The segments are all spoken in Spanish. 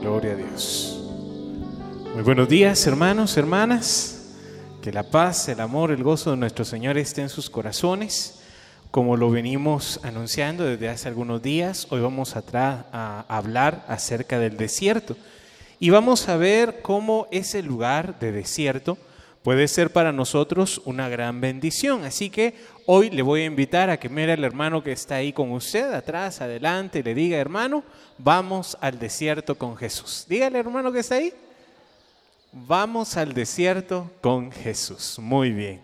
Gloria a Dios. Muy buenos días, hermanos, hermanas. Que la paz, el amor, el gozo de nuestro Señor esté en sus corazones. Como lo venimos anunciando desde hace algunos días, hoy vamos a, hablar acerca del desierto. Y vamos a ver cómo ese lugar de desierto puede ser para nosotros una gran bendición. Así que hoy le voy a invitar a que mire al hermano que está ahí con usted, atrás, adelante, y le diga, hermano, vamos al desierto con Jesús. Dígale, hermano que está ahí. Vamos al desierto con Jesús. Muy bien.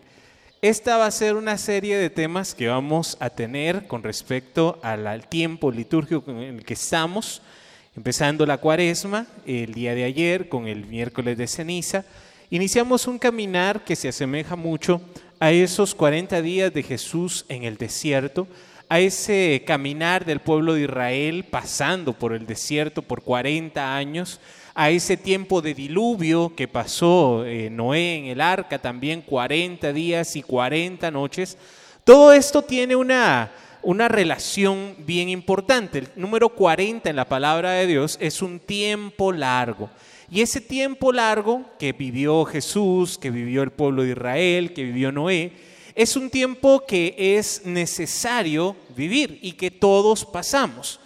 Esta va a ser una serie de temas que vamos a tener con respecto al tiempo litúrgico en el que estamos, empezando la cuaresma el día de ayer con el miércoles de ceniza iniciamos un caminar que se asemeja mucho a esos 40 días de Jesús en el desierto, a ese caminar del pueblo de Israel pasando por el desierto por 40 años, a ese tiempo de diluvio que pasó eh, Noé en el arca, también 40 días y 40 noches. Todo esto tiene una, una relación bien importante. El número 40 en la palabra de Dios es un tiempo largo. Y ese tiempo largo que vivió Jesús, que vivió el pueblo de Israel, que vivió Noé, es un tiempo que es necesario vivir y que todos pasamos.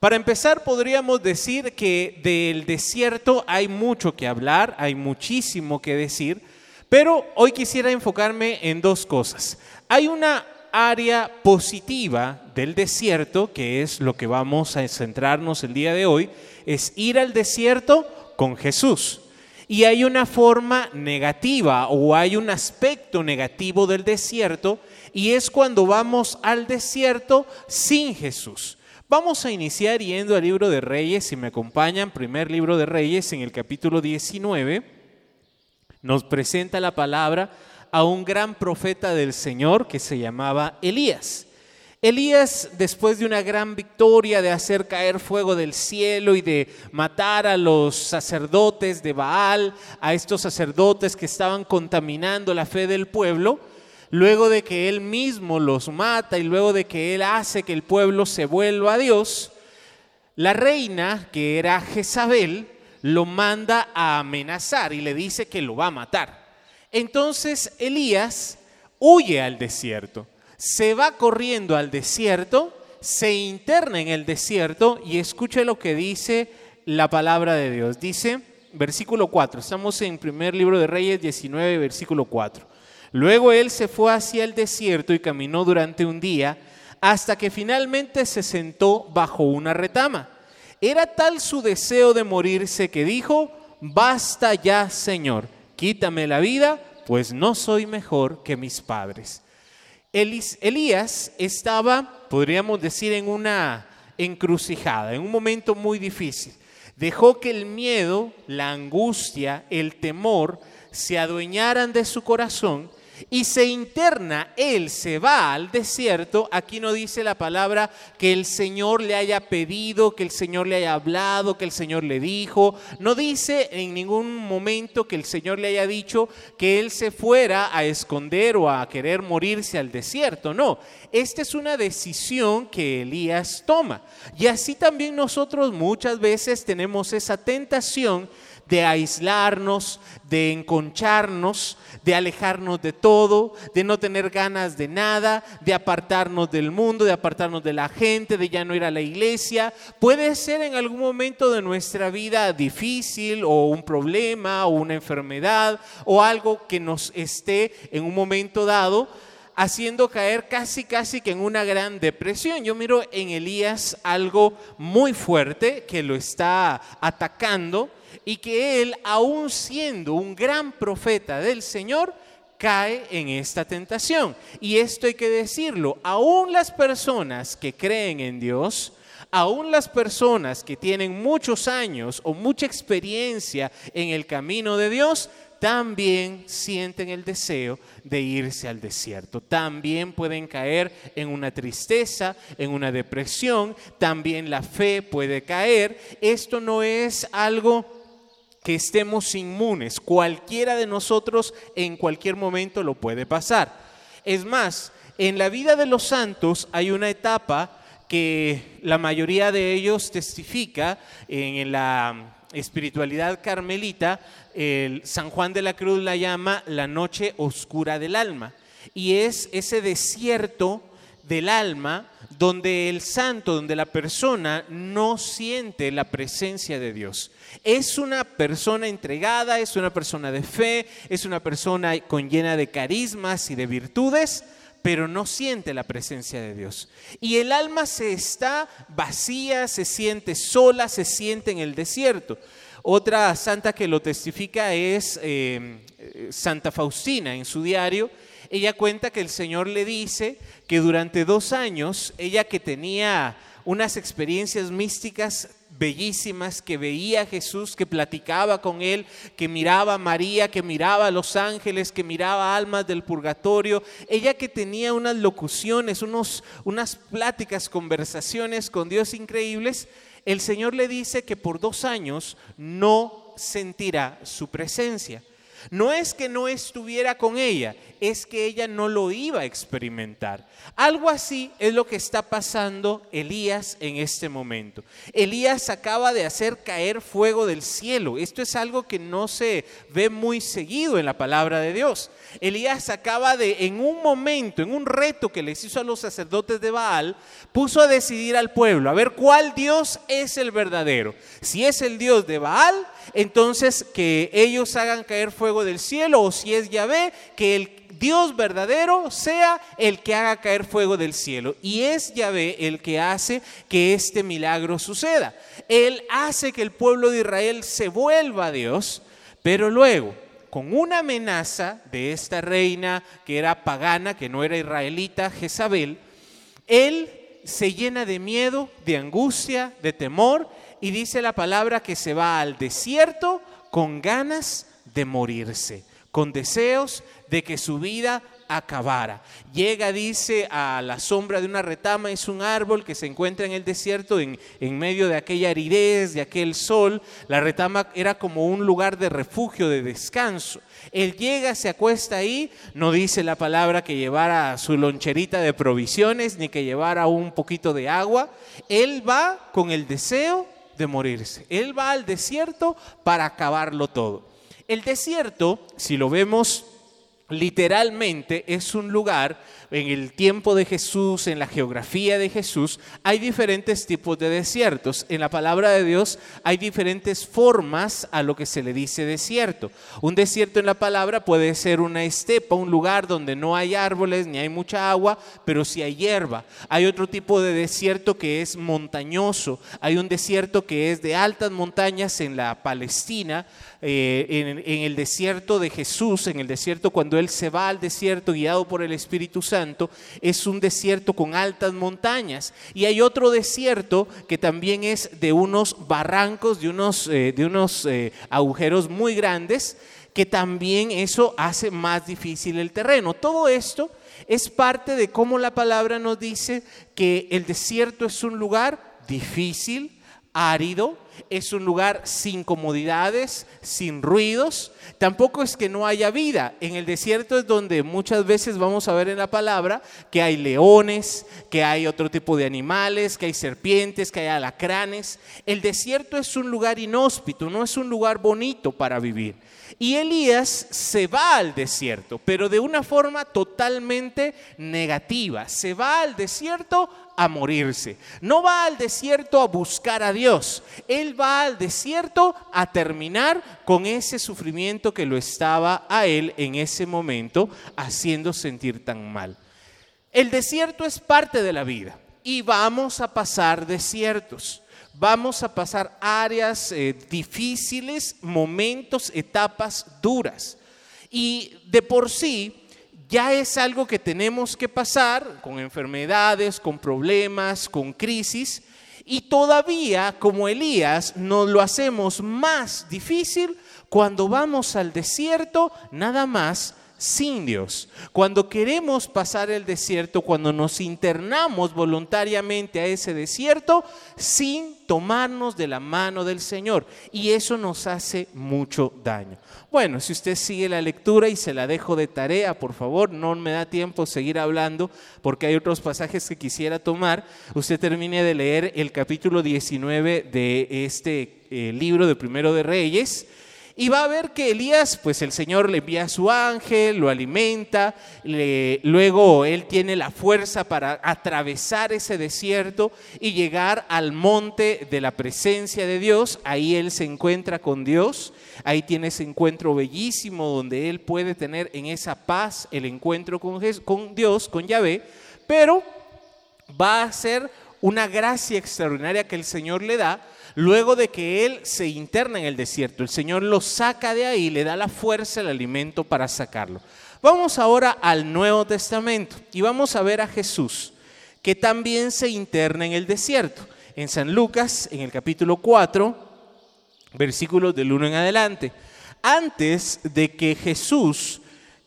Para empezar, podríamos decir que del desierto hay mucho que hablar, hay muchísimo que decir, pero hoy quisiera enfocarme en dos cosas. Hay una área positiva del desierto, que es lo que vamos a centrarnos el día de hoy, es ir al desierto con Jesús. Y hay una forma negativa o hay un aspecto negativo del desierto y es cuando vamos al desierto sin Jesús. Vamos a iniciar yendo al libro de Reyes, si me acompañan, primer libro de Reyes en el capítulo 19, nos presenta la palabra a un gran profeta del Señor que se llamaba Elías. Elías, después de una gran victoria de hacer caer fuego del cielo y de matar a los sacerdotes de Baal, a estos sacerdotes que estaban contaminando la fe del pueblo, luego de que él mismo los mata y luego de que él hace que el pueblo se vuelva a Dios, la reina, que era Jezabel, lo manda a amenazar y le dice que lo va a matar. Entonces Elías huye al desierto se va corriendo al desierto, se interna en el desierto y escuche lo que dice la palabra de Dios. Dice, versículo 4, estamos en primer libro de Reyes 19, versículo 4. Luego él se fue hacia el desierto y caminó durante un día hasta que finalmente se sentó bajo una retama. Era tal su deseo de morirse que dijo, basta ya, Señor, quítame la vida, pues no soy mejor que mis padres. Elías estaba, podríamos decir, en una encrucijada, en un momento muy difícil. Dejó que el miedo, la angustia, el temor se adueñaran de su corazón y se interna, él se va al desierto, aquí no dice la palabra que el Señor le haya pedido, que el Señor le haya hablado, que el Señor le dijo, no dice en ningún momento que el Señor le haya dicho que él se fuera a esconder o a querer morirse al desierto, no, esta es una decisión que Elías toma. Y así también nosotros muchas veces tenemos esa tentación de aislarnos, de enconcharnos, de alejarnos de todo, de no tener ganas de nada, de apartarnos del mundo, de apartarnos de la gente, de ya no ir a la iglesia. Puede ser en algún momento de nuestra vida difícil o un problema o una enfermedad o algo que nos esté en un momento dado haciendo caer casi casi que en una gran depresión. Yo miro en Elías algo muy fuerte que lo está atacando y que él, aún siendo un gran profeta del Señor, cae en esta tentación. Y esto hay que decirlo, aún las personas que creen en Dios, aún las personas que tienen muchos años o mucha experiencia en el camino de Dios, también sienten el deseo de irse al desierto. También pueden caer en una tristeza, en una depresión, también la fe puede caer. Esto no es algo que estemos inmunes. Cualquiera de nosotros en cualquier momento lo puede pasar. Es más, en la vida de los santos hay una etapa que la mayoría de ellos testifica en la espiritualidad carmelita, el San Juan de la Cruz la llama la noche oscura del alma. Y es ese desierto del alma donde el santo, donde la persona no siente la presencia de Dios. Es una persona entregada, es una persona de fe, es una persona con llena de carismas y de virtudes, pero no siente la presencia de Dios. Y el alma se está vacía, se siente sola, se siente en el desierto. Otra santa que lo testifica es eh, Santa Faustina en su diario. Ella cuenta que el Señor le dice que durante dos años, ella que tenía unas experiencias místicas bellísimas, que veía a Jesús, que platicaba con él, que miraba a María, que miraba a los ángeles, que miraba almas del purgatorio. Ella que tenía unas locuciones, unos, unas pláticas, conversaciones con Dios increíbles, el Señor le dice que por dos años no sentirá su presencia. No es que no estuviera con ella, es que ella no lo iba a experimentar. Algo así es lo que está pasando Elías en este momento. Elías acaba de hacer caer fuego del cielo. Esto es algo que no se ve muy seguido en la palabra de Dios. Elías acaba de, en un momento, en un reto que les hizo a los sacerdotes de Baal, puso a decidir al pueblo, a ver cuál Dios es el verdadero. Si es el Dios de Baal, entonces que ellos hagan caer fuego del cielo, o si es Yahvé, que el Dios verdadero sea el que haga caer fuego del cielo. Y es Yahvé el que hace que este milagro suceda. Él hace que el pueblo de Israel se vuelva a Dios, pero luego, con una amenaza de esta reina que era pagana, que no era israelita, Jezabel, él se llena de miedo, de angustia, de temor, y dice la palabra que se va al desierto con ganas de morirse, con deseos de que su vida acabara. Llega, dice, a la sombra de una retama, es un árbol que se encuentra en el desierto, en, en, medio de aquella aridez, de aquel sol. La retama era como un lugar de refugio, de descanso. Él llega, se acuesta ahí, no dice la palabra que llevara su loncherita de provisiones, ni que llevara un poquito de agua. Él va con el deseo de morirse. Él va al desierto para acabarlo todo. El desierto, si lo vemos literalmente, es un lugar en el tiempo de Jesús, en la geografía de Jesús, hay diferentes tipos de desiertos. En la palabra de Dios hay diferentes formas a lo que se le dice desierto. Un desierto en la palabra puede ser una estepa, un lugar donde no hay árboles ni hay mucha agua, pero sí hay hierba. Hay otro tipo de desierto que es montañoso. Hay un desierto que es de altas montañas en la Palestina. Eh, en, en el desierto de Jesús, en el desierto cuando Él se va al desierto guiado por el Espíritu Santo, es un desierto con altas montañas. Y hay otro desierto que también es de unos barrancos, de unos, eh, de unos eh, agujeros muy grandes, que también eso hace más difícil el terreno. Todo esto es parte de cómo la palabra nos dice que el desierto es un lugar difícil, árido, es un lugar sin comodidades, sin ruidos. Tampoco es que no haya vida. En el desierto es donde muchas veces vamos a ver en la palabra que hay leones, que hay otro tipo de animales, que hay serpientes, que hay alacranes. El desierto es un lugar inhóspito, no es un lugar bonito para vivir. Y Elías se va al desierto, pero de una forma totalmente negativa. Se va al desierto a morirse. No va al desierto a buscar a Dios. Él va al desierto a terminar con ese sufrimiento que lo estaba a él en ese momento haciendo sentir tan mal. El desierto es parte de la vida y vamos a pasar desiertos. Vamos a pasar áreas eh, difíciles, momentos, etapas duras. Y de por sí, ya es algo que tenemos que pasar con enfermedades, con problemas, con crisis, y todavía, como Elías, nos lo hacemos más difícil cuando vamos al desierto nada más sin Dios. Cuando queremos pasar el desierto, cuando nos internamos voluntariamente a ese desierto sin tomarnos de la mano del Señor. Y eso nos hace mucho daño. Bueno, si usted sigue la lectura y se la dejo de tarea, por favor, no me da tiempo seguir hablando porque hay otros pasajes que quisiera tomar. Usted termine de leer el capítulo 19 de este eh, libro de Primero de Reyes y va a ver que Elías, pues el Señor le envía a su ángel, lo alimenta, luego él tiene la fuerza para atravesar ese desierto y llegar al monte de la presencia de Dios. Ahí él se encuentra con Dios, ahí tiene ese encuentro bellísimo donde él puede tener en esa paz el encuentro con, con Dios, con Yahvé, pero va a ser una gracia extraordinaria que el Señor le da luego de que él se interna en el desierto. El Señor lo saca de ahí, le da la fuerza, el alimento para sacarlo. Vamos ahora al Nuevo Testamento y vamos a ver a Jesús, que también se interna en el desierto. En San Lucas, en el capítulo 4, versículos del 1 en adelante. Antes de que Jesús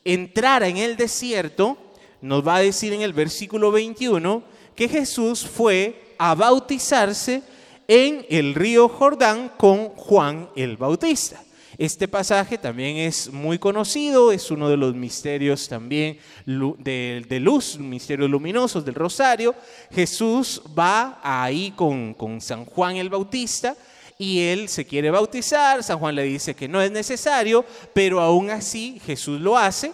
entrara en el desierto, nos va a decir en el versículo 21 que Jesús fue a bautizarse en el río Jordán con Juan el Bautista. Este pasaje también es muy conocido, es uno de los misterios también de, luz, misterios luminosos del Rosario. Jesús va ahí con, con San Juan el Bautista y él se quiere bautizar, San Juan le dice que no es necesario, pero aún así Jesús lo hace.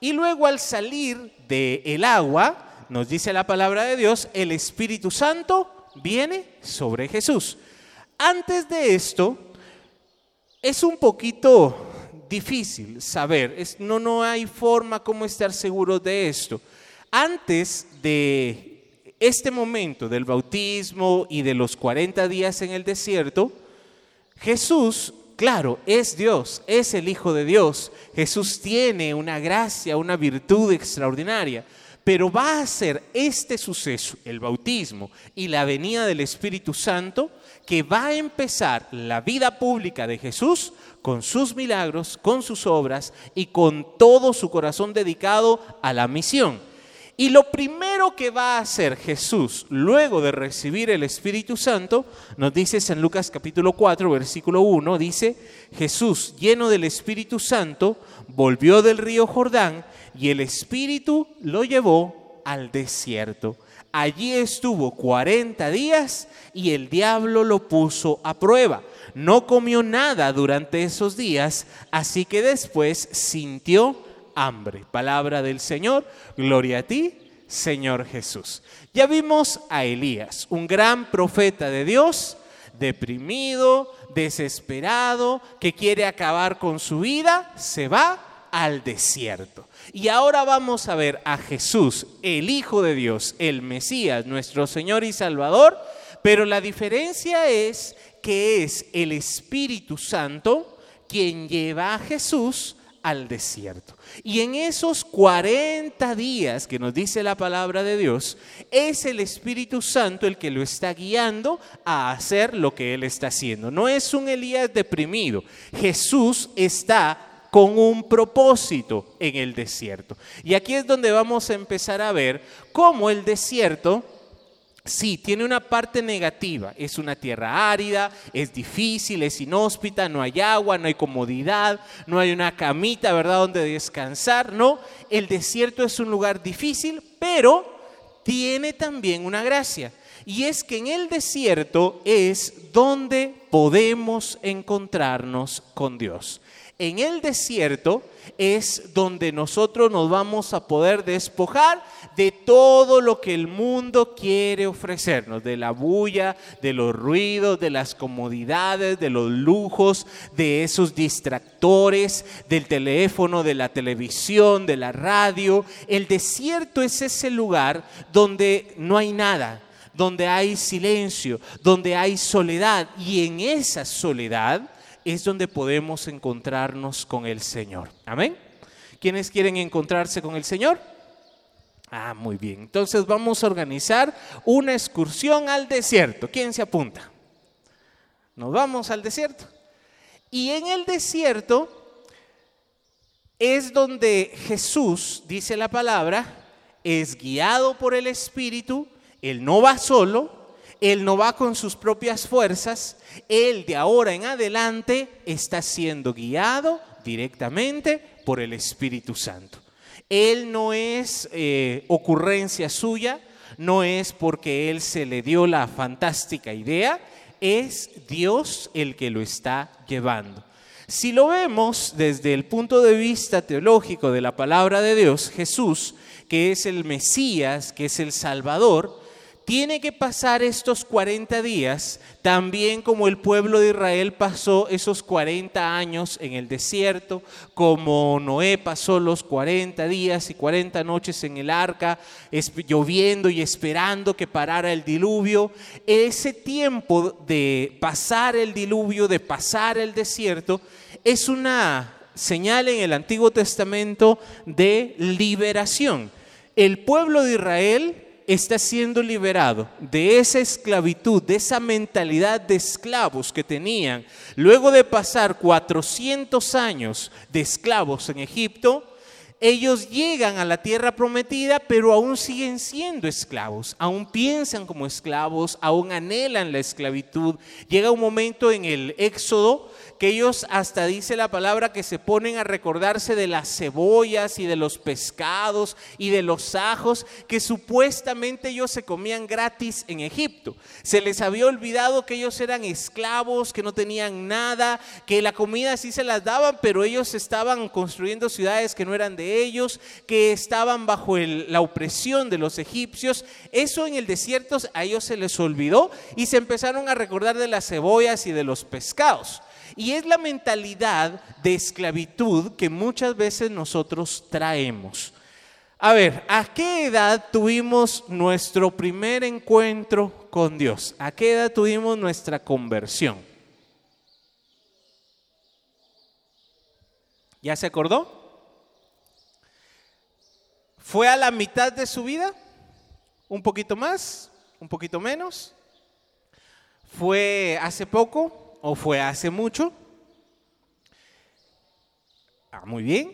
Y luego al salir del agua, nos dice la palabra de Dios, el Espíritu Santo viene sobre Jesús. Antes de esto, es un poquito difícil saber, no, no hay forma como estar seguros de esto. Antes de este momento del bautismo y de los 40 días en el desierto, Jesús, claro, es Dios, es el Hijo de Dios. Jesús tiene una gracia, una virtud extraordinaria. Pero va a ser este suceso, el bautismo y la venida del Espíritu Santo, que va a empezar la vida pública de Jesús con sus milagros, con sus obras y con todo su corazón dedicado a la misión. Y lo primero que va a hacer Jesús luego de recibir el Espíritu Santo, nos dice San Lucas capítulo 4, versículo 1, dice, Jesús lleno del Espíritu Santo volvió del río Jordán y el Espíritu lo llevó al desierto. Allí estuvo 40 días y el diablo lo puso a prueba. No comió nada durante esos días, así que después sintió hambre. Palabra del Señor, gloria a ti, Señor Jesús. Ya vimos a Elías, un gran profeta de Dios, deprimido, desesperado, que quiere acabar con su vida, se va al desierto. Y ahora vamos a ver a Jesús, el Hijo de Dios, el Mesías, nuestro Señor y Salvador, pero la diferencia es que es el Espíritu Santo quien lleva a Jesús al desierto. Y en esos 40 días que nos dice la palabra de Dios, es el Espíritu Santo el que lo está guiando a hacer lo que él está haciendo. No es un Elías deprimido. Jesús está con un propósito en el desierto. Y aquí es donde vamos a empezar a ver cómo el desierto Sí, tiene una parte negativa. Es una tierra árida, es difícil, es inhóspita, no hay agua, no hay comodidad, no hay una camita, ¿verdad?, donde descansar. No, el desierto es un lugar difícil, pero tiene también una gracia. Y es que en el desierto es donde podemos encontrarnos con Dios en el desierto es donde nosotros nos vamos a poder despojar de todo lo que el mundo quiere ofrecernos, de la bulla, de los ruidos, de las comodidades, de los lujos, de esos distractores, del teléfono, de la televisión, de la radio. El desierto es ese lugar donde no hay nada, donde hay silencio, donde hay soledad. Y en esa soledad es donde podemos encontrarnos con el Señor. Amén. ¿Quiénes quieren encontrarse con el Señor? Ah, muy bien. Entonces vamos a organizar una excursión al desierto. ¿Quién se apunta? Nos vamos al desierto. Y en el desierto es donde Jesús, dice la palabra, es guiado por el Espíritu, Él no va solo, Él no va con sus propias fuerzas, Él de ahora en adelante está siendo guiado directamente por el Espíritu Santo. Él no es eh, ocurrencia suya, no es porque Él se le dio la fantástica idea, es Dios el que lo está llevando. Si lo vemos desde el punto de vista teológico de la palabra de Dios, Jesús que es el Mesías, que es el Salvador, tiene que pasar estos 40 días, también como el pueblo de Israel pasó esos 40 años en el desierto, como Noé pasó los 40 días y 40 noches en el arca, lloviendo y esperando que parara el diluvio. Ese tiempo de pasar el diluvio, de pasar el desierto, es una señal en el Antiguo Testamento de liberación el pueblo de Israel está siendo liberado de esa esclavitud, de esa mentalidad de esclavos que tenían. Luego de pasar 400 años de esclavos en Egipto, ellos llegan a la tierra prometida, pero aún siguen siendo esclavos, aún piensan como esclavos, aún anhelan la esclavitud. Llega un momento en el Éxodo que ellos hasta dice la palabra que se ponen a recordarse de las cebollas y de los pescados y de los ajos que supuestamente ellos se comían gratis en Egipto. Se les había olvidado que ellos eran esclavos, que no tenían nada, que la comida sí se las daban, pero ellos estaban construyendo ciudades que no eran de ellos, que estaban bajo la opresión de los egipcios. Eso en el desierto a ellos se les olvidó y se empezaron a recordar de las cebollas y de los pescados. Y es la mentalidad de esclavitud que muchas veces nosotros traemos. A ver, ¿a qué edad tuvimos nuestro primer encuentro con Dios? ¿A qué edad tuvimos nuestra conversión? ¿Ya se acordó? ¿Fue a la mitad de su vida? ¿Un poquito más? ¿Un poquito menos? ¿Fue hace poco? O fue hace mucho? Ah, muy bien.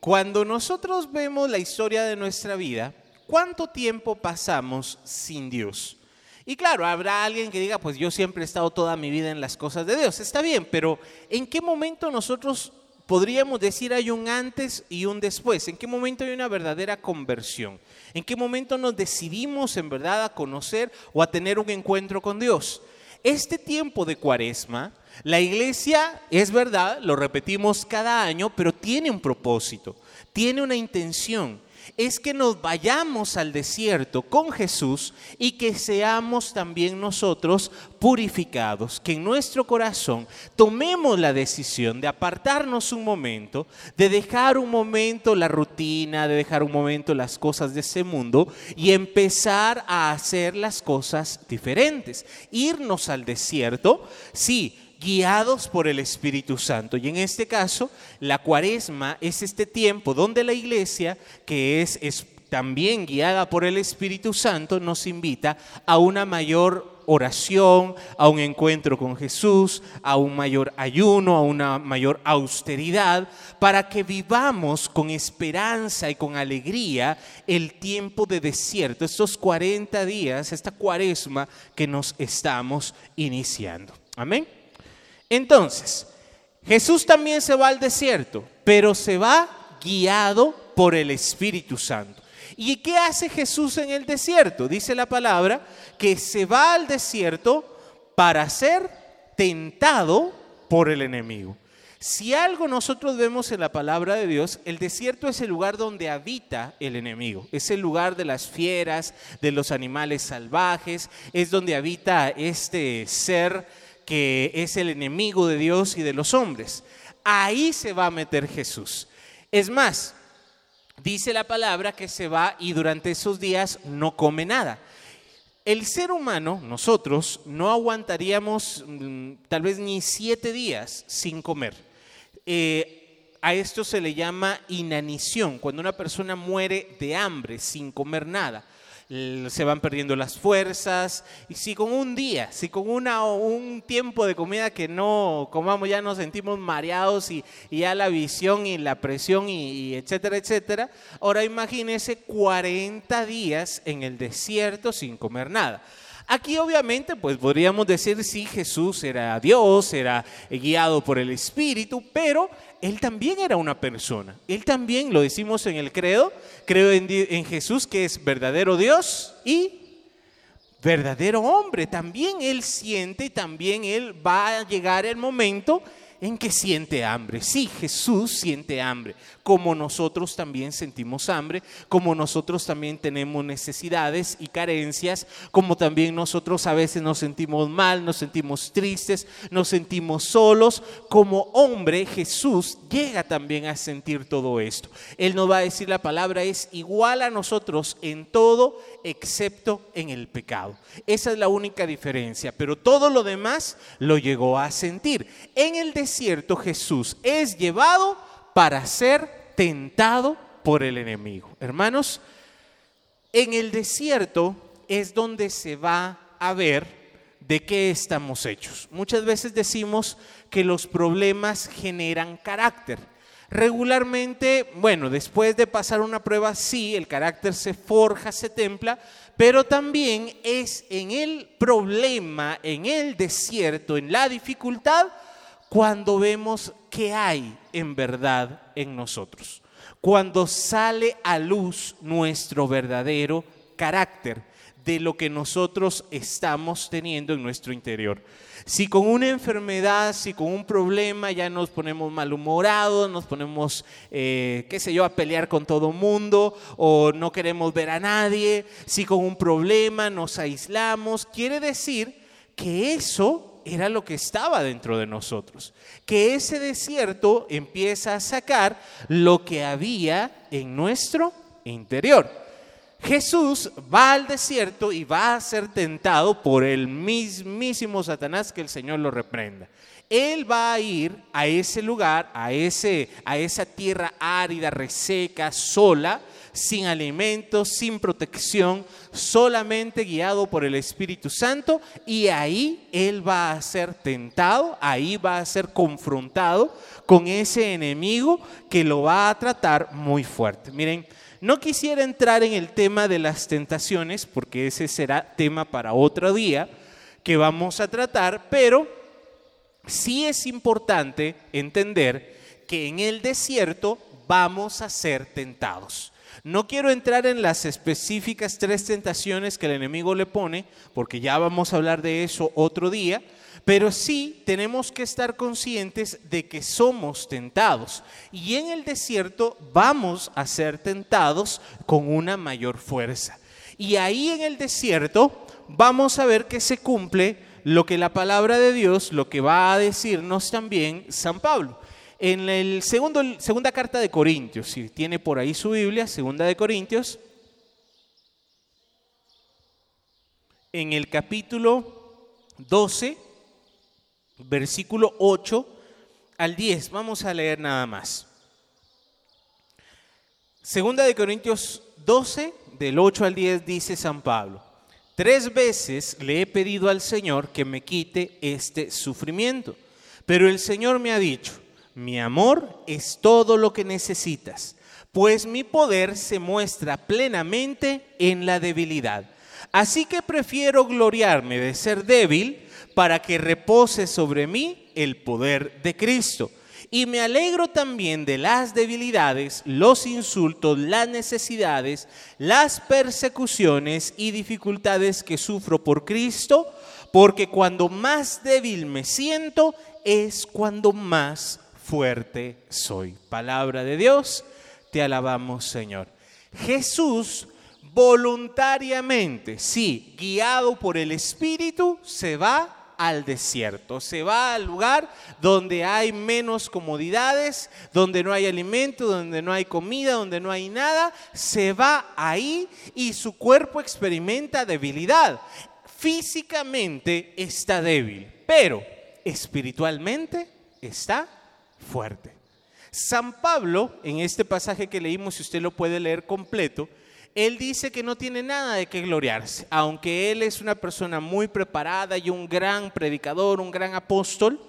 Cuando nosotros vemos la historia de nuestra vida, ¿cuánto tiempo pasamos sin Dios? Y claro, habrá alguien que diga, pues yo siempre he estado toda mi vida en las cosas de Dios. Está bien, pero ¿en qué momento nosotros podríamos decir hay un antes y un después? ¿En qué momento hay una verdadera conversión? ¿En qué momento nos decidimos en verdad a conocer o a tener un encuentro con Dios? Este tiempo de cuaresma, la iglesia, es verdad, lo repetimos cada año, pero tiene un propósito, tiene una intención es que nos vayamos al desierto con Jesús y que seamos también nosotros purificados, que en nuestro corazón tomemos la decisión de apartarnos un momento, de dejar un momento la rutina, de dejar un momento las cosas de ese mundo y empezar a hacer las cosas diferentes. Irnos al desierto, sí, guiados por el Espíritu Santo. Y en este caso, la cuaresma es este tiempo donde la iglesia, que es, también guiada por el Espíritu Santo, nos invita a una mayor oración, a un encuentro con Jesús, a un mayor ayuno, a una mayor austeridad, para que vivamos con esperanza y con alegría el tiempo de desierto, estos 40 días, esta cuaresma que nos estamos iniciando. Amén. Entonces, Jesús también se va al desierto, pero se va guiado por el Espíritu Santo. ¿Y qué hace Jesús en el desierto? Dice la palabra que se va al desierto para ser tentado por el enemigo. Si algo nosotros vemos en la palabra de Dios, el desierto es el lugar donde habita el enemigo, es el lugar de las fieras, de los animales salvajes, es donde habita este ser que es el enemigo de Dios y de los hombres. Ahí se va a meter Jesús. Es más, dice la palabra que se va y durante esos días no come nada. El ser humano, nosotros, no aguantaríamos mm, tal vez ni siete días sin comer. Eh, a esto se le llama inanición, cuando una persona muere de hambre sin comer nada. Se van perdiendo las fuerzas, y si con un día, si con una, un tiempo de comida que no comamos ya nos sentimos mareados y, ya la visión y la presión y, etcétera, etcétera, ahora imagínese 40 días en el desierto sin comer nada. Aquí obviamente pues podríamos decir si Jesús era Dios, era guiado por el Espíritu, pero él también era una persona. Él también, lo decimos en el credo, creo en, en Jesús que es verdadero Dios y verdadero hombre. También él siente y también él va a llegar el momento en que siente hambre. Sí, Jesús siente hambre, como nosotros también sentimos hambre, como nosotros también tenemos necesidades y carencias, como también nosotros a veces nos sentimos mal, nos sentimos tristes, nos sentimos solos. Como hombre, Jesús llega también a sentir todo esto. Él nos va a decir la palabra es igual a nosotros en todo excepto en el pecado. Esa es la única diferencia, pero todo lo demás lo llegó a sentir. En el desierto Jesús es llevado para ser tentado por el enemigo. Hermanos, en el desierto es donde se va a ver de qué estamos hechos. Muchas veces decimos que los problemas generan carácter. Regularmente, bueno, después de pasar una prueba, sí, el carácter se forja, se templa, pero también es en el problema, en el desierto, en la dificultad, cuando vemos qué hay en verdad en nosotros. Cuando sale a luz nuestro verdadero carácter de lo que nosotros estamos teniendo en nuestro interior. Si con una enfermedad, si con un problema ya nos ponemos malhumorados, nos ponemos, eh, qué sé yo, a pelear con todo mundo o no queremos ver a nadie, si con un problema nos aislamos, quiere decir que eso era lo que estaba dentro de nosotros, que ese desierto empieza a sacar lo que había en nuestro interior. Jesús va al desierto y va a ser tentado por el mismísimo Satanás que el Señor lo reprenda. Él va a ir a ese lugar, a, ese, a esa tierra árida, reseca, sola, sin alimentos, sin protección, solamente guiado por el Espíritu Santo y ahí Él va a ser tentado, ahí va a ser confrontado con ese enemigo que lo va a tratar muy fuerte. Miren, no quisiera entrar en el tema de las tentaciones, porque ese será tema para otro día que vamos a tratar, pero sí es importante entender que en el desierto vamos a ser tentados. No quiero entrar en las específicas tres tentaciones que el enemigo le pone, porque ya vamos a hablar de eso otro día, pero sí tenemos que estar conscientes de que somos tentados y en el desierto vamos a ser tentados con una mayor fuerza. Y ahí en el desierto vamos a ver que se cumple lo que la palabra de Dios, lo que va a decirnos también San Pablo. En segundo, segunda carta de Corintios, si tiene por ahí su Biblia, segunda de Corintios, en el capítulo 12, versículo 8 al 10. Vamos a leer nada más. Segunda de Corintios 12, del 8 al 10, dice San Pablo. Tres veces le he pedido al Señor que me quite este sufrimiento, pero el Señor me ha dicho, mi amor es todo lo que necesitas, pues mi poder se muestra plenamente en la debilidad. Así que prefiero gloriarme de ser débil para que repose sobre mí el poder de Cristo. Y me alegro también de las debilidades, los insultos, las necesidades, las persecuciones y dificultades que sufro por Cristo, porque cuando más débil me siento es cuando más fuerte soy. Palabra de Dios, te alabamos Señor. Jesús voluntariamente, sí, guiado por el Espíritu, se va al desierto, se va al lugar donde hay menos comodidades, donde no hay alimento, donde no hay comida, donde no hay nada, se va ahí y su cuerpo experimenta debilidad. Físicamente está débil, pero espiritualmente está fuerte. San Pablo, en este pasaje que leímos, si usted lo puede leer completo, él dice que no tiene nada de qué gloriarse, aunque él es una persona muy preparada y un gran predicador, un gran apóstol,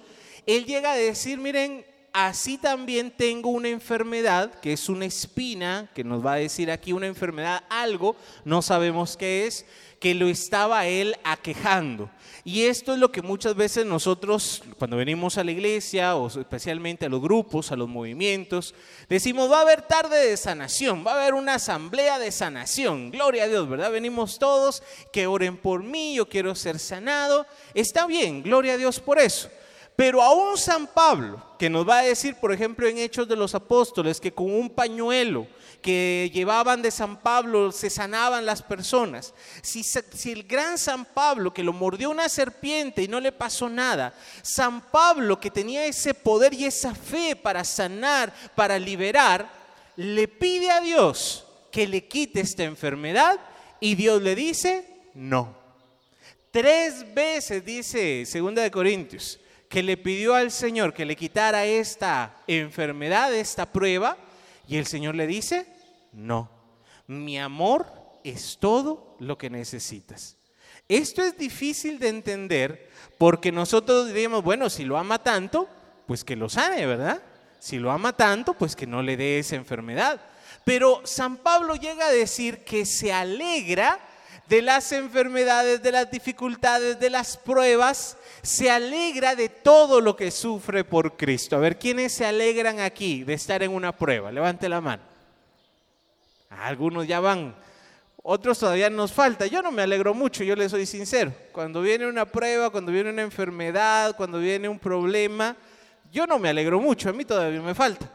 él llega a decir, miren, así también tengo una enfermedad, que es una espina, que nos va a decir aquí una enfermedad, algo, no sabemos qué es, que lo estaba él aquejando. Y esto es lo que muchas veces nosotros, cuando venimos a la iglesia, o especialmente a los grupos, a los movimientos, decimos, va a haber tarde de sanación, va a haber una asamblea de sanación. Gloria a Dios, ¿verdad? Venimos todos, que oren por mí, yo quiero ser sanado. Está bien, gloria a Dios por eso. Pero aún San Pablo, que nos va a decir, por ejemplo, en Hechos de los Apóstoles, que con un pañuelo que llevaban de San Pablo se sanaban las personas. Si, si, el gran San Pablo, que lo mordió una serpiente y no le pasó nada, San Pablo, que tenía ese poder y esa fe para sanar, para liberar, le pide a Dios que le quite esta enfermedad y Dios le dice, no. Tres veces dice Segunda de Corintios que le pidió al Señor que le quitara esta enfermedad, esta prueba, y el Señor le dice, no, mi amor es todo lo que necesitas. Esto es difícil de entender porque nosotros diríamos, bueno, si lo ama tanto, pues que lo sane, ¿verdad? Si lo ama tanto, pues que no le dé esa enfermedad. Pero San Pablo llega a decir que se alegra de las enfermedades, de las dificultades, de las pruebas, se alegra de todo lo que sufre por Cristo. A ver, ¿quiénes se alegran aquí de estar en una prueba? Levante la mano. Algunos ya van, otros todavía nos falta. Yo no me alegro mucho, yo le soy sincero. Cuando viene una prueba, cuando viene una enfermedad, cuando viene un problema, yo no me alegro mucho, a mí todavía me falta.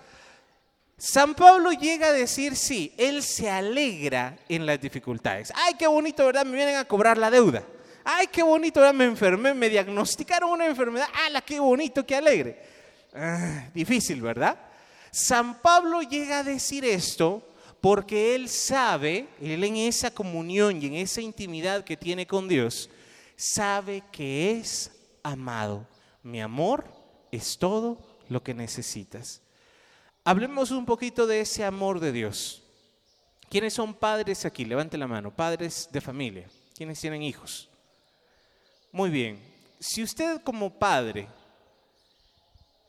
San Pablo llega a decir, sí, él se alegra en las dificultades. Ay, qué bonito, ¿verdad? Me vienen a cobrar la deuda. Ay, qué bonito, ¿verdad? Me enfermé, me diagnosticaron una enfermedad. ¡Hala, qué bonito, qué alegre! Ah, difícil, ¿verdad? San Pablo llega a decir esto porque él sabe, él en esa comunión y en esa intimidad que tiene con Dios, sabe que es amado. Mi amor es todo lo que necesitas. Hablemos un poquito de ese amor de Dios. ¿Quiénes son padres aquí? Levante la mano. Padres de familia. ¿Quiénes tienen hijos? Muy bien. Si usted como padre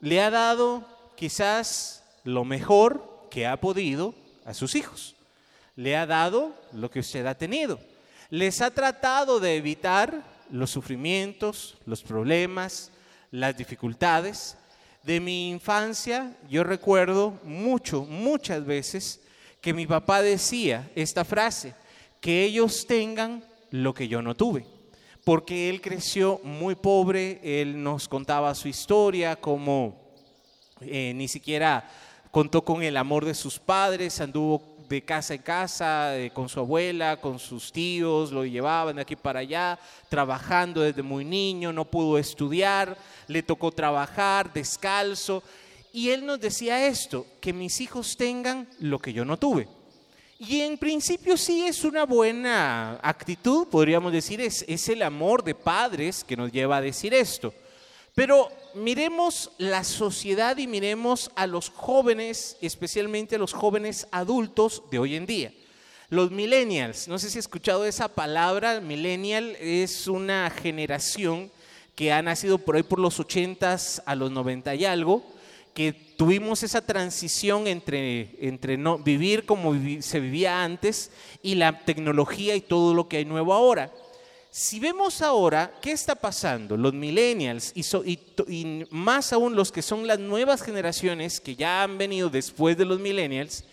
le ha dado quizás lo mejor que ha podido a sus hijos, le ha dado lo que usted ha tenido, les ha tratado de evitar los sufrimientos, los problemas, las dificultades, de mi infancia, yo recuerdo mucho, muchas veces, que mi papá decía esta frase, que ellos tengan lo que yo no tuve. Porque él creció muy pobre, él nos contaba su historia, como eh, ni siquiera contó con el amor de sus padres, anduvo de casa en casa, con su abuela, con sus tíos, lo llevaban de aquí para allá, trabajando desde muy niño, no pudo estudiar, le tocó trabajar descalzo. Y él nos decía esto, que mis hijos tengan lo que yo no tuve. Y en principio sí es una buena actitud, podríamos decir, es, es el amor de padres que nos lleva a decir esto. Pero miremos la sociedad y miremos a los jóvenes, especialmente a los jóvenes adultos de hoy en día. Los millennials, no sé si ha escuchado esa palabra, millennial es una generación que ha nacido por ahí por los 80 a los 90 y algo, que tuvimos esa transición entre, entre no, vivir como se vivía antes y la tecnología y todo lo que hay nuevo ahora. Si vemos ahora qué está pasando, los millennials y, más aún los que son las nuevas generaciones que ya han venido después de los millennials,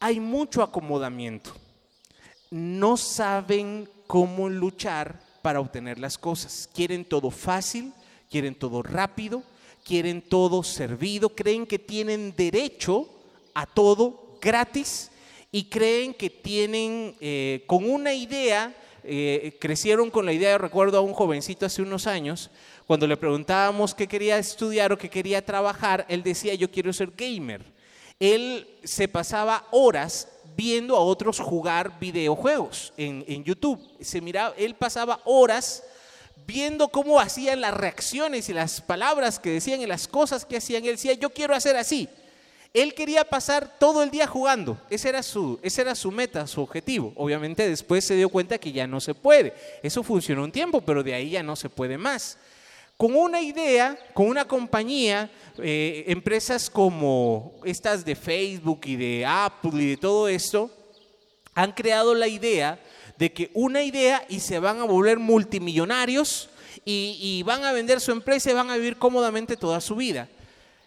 hay mucho acomodamiento. No saben cómo luchar para obtener las cosas. Quieren todo fácil, quieren todo rápido, quieren todo servido, creen que tienen derecho a todo gratis y creen que tienen eh, con una idea eh, crecieron con la idea, recuerdo a un jovencito hace unos años, cuando le preguntábamos qué quería estudiar o qué quería trabajar, él decía, yo quiero ser gamer. Él se pasaba horas viendo a otros jugar videojuegos en, en YouTube. Se miraba, él pasaba horas viendo cómo hacían las reacciones y las palabras que decían y las cosas que hacían. Él decía, yo quiero hacer así. Él quería pasar todo el día jugando. Esa era, su, era su meta, su objetivo. Obviamente después se dio cuenta que ya no se puede. Eso funcionó un tiempo, pero de ahí ya no se puede más. Con una idea, con una compañía, eh, empresas como estas de Facebook y de Apple y de todo esto, han creado la idea de que una idea y se van a volver multimillonarios y, y van a vender su empresa y van a vivir cómodamente toda su vida.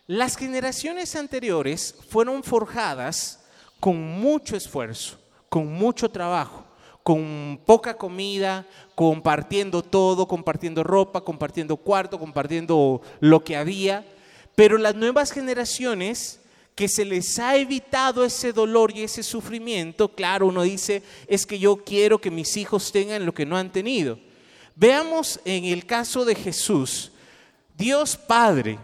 Las generaciones anteriores fueron forjadas con mucho esfuerzo, con mucho trabajo, con poca comida, compartiendo todo, compartiendo ropa, compartiendo cuarto, compartiendo lo que había. Pero las nuevas generaciones que se les ha evitado ese dolor y ese sufrimiento, claro, uno dice, es que yo quiero que mis hijos tengan lo que no han tenido. Veamos en el caso de Jesús, Dios Padre,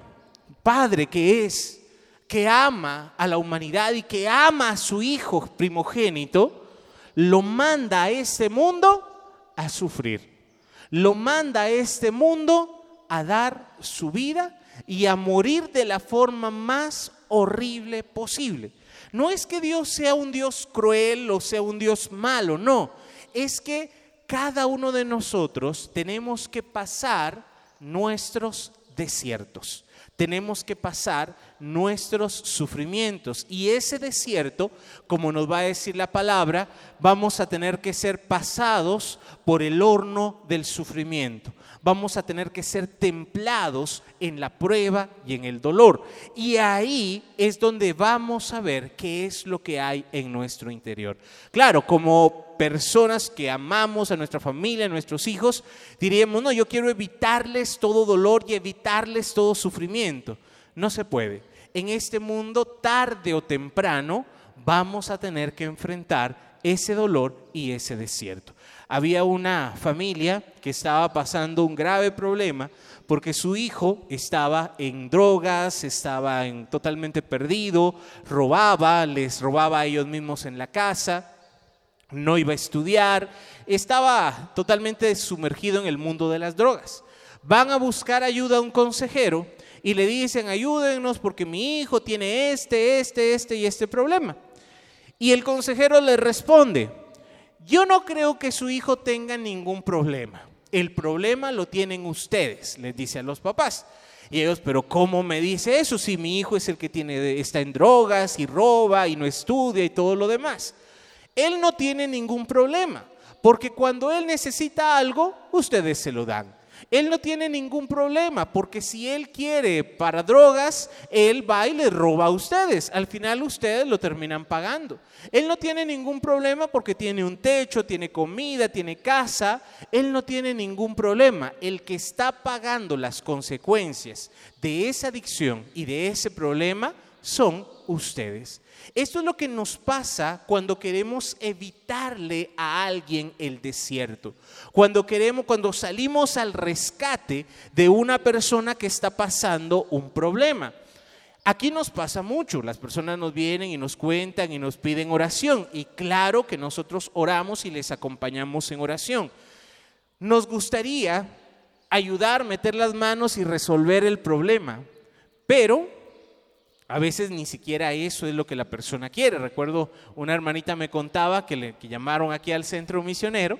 Padre que es, que ama a la humanidad y que ama a su Hijo primogénito, lo manda a este mundo a sufrir. Lo manda a este mundo a dar su vida y a morir de la forma más horrible posible. No es que Dios sea un Dios cruel o sea un Dios malo, no. Es que cada uno de nosotros tenemos que pasar nuestros desiertos tenemos que pasar nuestros sufrimientos. Y ese desierto, como nos va a decir la palabra, vamos a tener que ser pasados por el horno del sufrimiento. Vamos a tener que ser templados en la prueba y en el dolor. Y ahí es donde vamos a ver qué es lo que hay en nuestro interior. Claro, como personas que amamos a nuestra familia, a nuestros hijos, diríamos, no, yo quiero evitarles todo dolor y evitarles todo sufrimiento. No se puede. En este mundo, tarde o temprano, vamos a tener que enfrentar ese dolor y ese desierto. Había una familia que estaba pasando un grave problema porque su hijo estaba en drogas, estaba en, totalmente perdido, robaba, les robaba a ellos mismos en la casa no iba a estudiar, estaba totalmente sumergido en el mundo de las drogas. Van a buscar ayuda a un consejero y le dicen, ayúdennos porque mi hijo tiene este, este, este y este problema. Y el consejero le responde, yo no creo que su hijo tenga ningún problema. El problema lo tienen ustedes, les dice a los papás. Y ellos, pero ¿cómo me dice eso si mi hijo es el que tiene, está en drogas y roba y no estudia y todo lo demás? Él no tiene ningún problema, porque cuando Él necesita algo, ustedes se lo dan. Él no tiene ningún problema, porque si Él quiere para drogas, Él va y le roba a ustedes. Al final ustedes lo terminan pagando. Él no tiene ningún problema porque tiene un techo, tiene comida, tiene casa. Él no tiene ningún problema. El que está pagando las consecuencias de esa adicción y de ese problema son ustedes. Esto es lo que nos pasa cuando queremos evitarle a alguien el desierto. Cuando queremos, cuando salimos al rescate de una persona que está pasando un problema. Aquí nos pasa mucho, las personas nos vienen y nos cuentan y nos piden oración y claro que nosotros oramos y les acompañamos en oración. Nos gustaría ayudar, meter las manos y resolver el problema, pero a veces ni siquiera eso es lo que la persona quiere. Recuerdo una hermanita me contaba que le llamaron aquí al centro misionero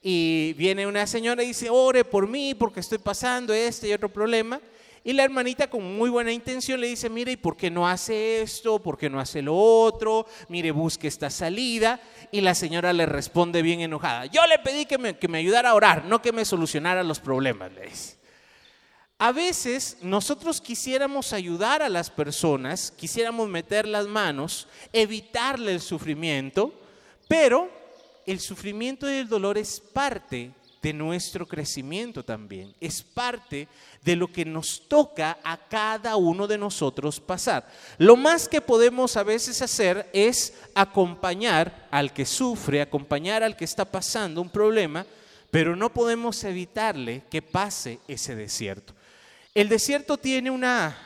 y viene una señora y dice, ore por mí porque estoy pasando este y otro problema. Y la hermanita con muy buena intención le dice, mire, ¿y por qué no hace esto? ¿Por qué no hace lo otro? Mire, busque esta salida. Y la señora le responde bien enojada, yo le pedí que me, que me ayudara a orar, no que me solucionara los problemas, le dice. A veces nosotros quisiéramos ayudar a las personas, quisiéramos meter las manos, evitarle el sufrimiento, pero el sufrimiento y el dolor es parte de nuestro crecimiento también, es parte de lo que nos toca a cada uno de nosotros pasar. Lo más que podemos a veces hacer es acompañar al que sufre, acompañar al que está pasando un problema, pero no podemos evitarle que pase ese desierto. El desierto tiene una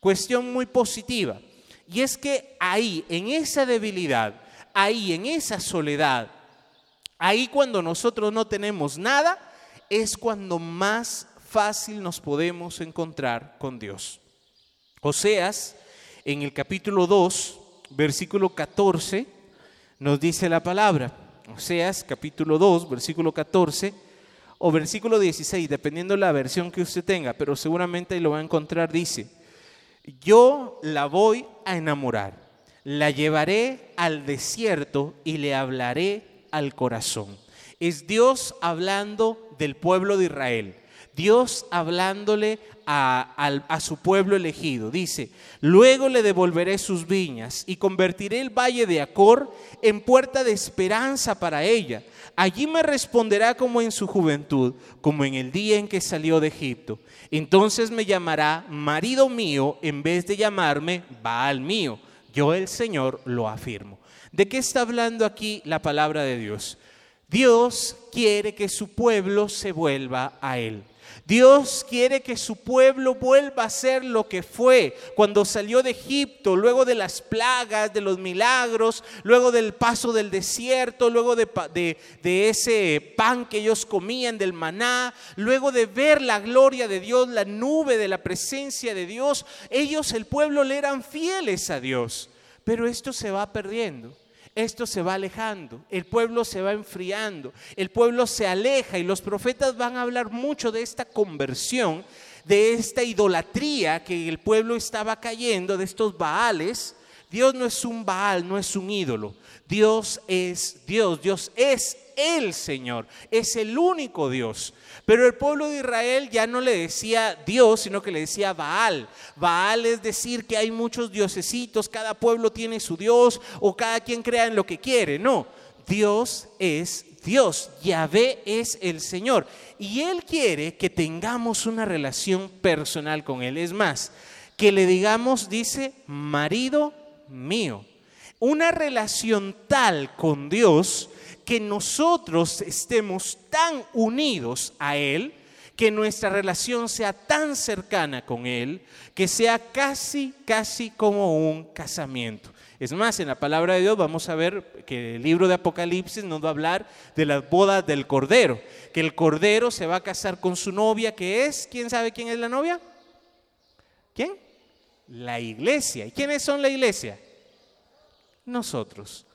cuestión muy positiva y es que ahí, en esa debilidad, ahí, en esa soledad, ahí cuando nosotros no tenemos nada, es cuando más fácil nos podemos encontrar con Dios. Oseas, en el capítulo 2, versículo 14, nos dice la palabra. Oseas capítulo 2, versículo 14 o versículo 16, dependiendo de la versión que usted tenga, pero seguramente lo va a encontrar, dice, yo la voy a enamorar, la llevaré al desierto y le hablaré al corazón. Es Dios hablando del pueblo de Israel. Dios hablándole a, su pueblo elegido. Dice, luego le devolveré sus viñas y convertiré el valle de Acor en puerta de esperanza para ella. Allí me responderá como en su juventud, como en el día en que salió de Egipto. Entonces me llamará marido mío en vez de llamarme Baal mío. Yo el Señor lo afirmo. ¿De qué está hablando aquí la palabra de Dios? Dios quiere que su pueblo se vuelva a Él. Dios quiere que su pueblo vuelva a ser lo que fue cuando salió de Egipto, luego de las plagas, de los milagros, luego del paso del desierto, luego de, ese pan que ellos comían, del maná, luego de ver la gloria de Dios, la nube de la presencia de Dios. Ellos, el pueblo, le eran fieles a Dios, pero esto se va perdiendo esto se va alejando, el pueblo se va enfriando, el pueblo se aleja y los profetas van a hablar mucho de esta conversión, de esta idolatría que el pueblo estaba cayendo, de estos baales. Dios no es un baal, no es un ídolo. Dios es Dios, Dios es el Señor, es el único Dios. Pero el pueblo de Israel ya no le decía Dios, sino que le decía Baal. Baal es decir que hay muchos diosesitos, cada pueblo tiene su Dios o cada quien crea en lo que quiere. No, Dios es Dios, Yahvé es el Señor. Y Él quiere que tengamos una relación personal con Él. Es más, que le digamos, dice, marido mío. Una relación tal con Dios que nosotros estemos tan unidos a Él, que nuestra relación sea tan cercana con Él, que sea casi, casi como un casamiento. Es más, en la palabra de Dios vamos a ver que el libro de Apocalipsis nos va a hablar de las bodas del Cordero, que el Cordero se va a casar con su novia, que es, ¿quién sabe quién es la novia? ¿Quién? La iglesia. ¿Y quiénes son la iglesia? Nosotros.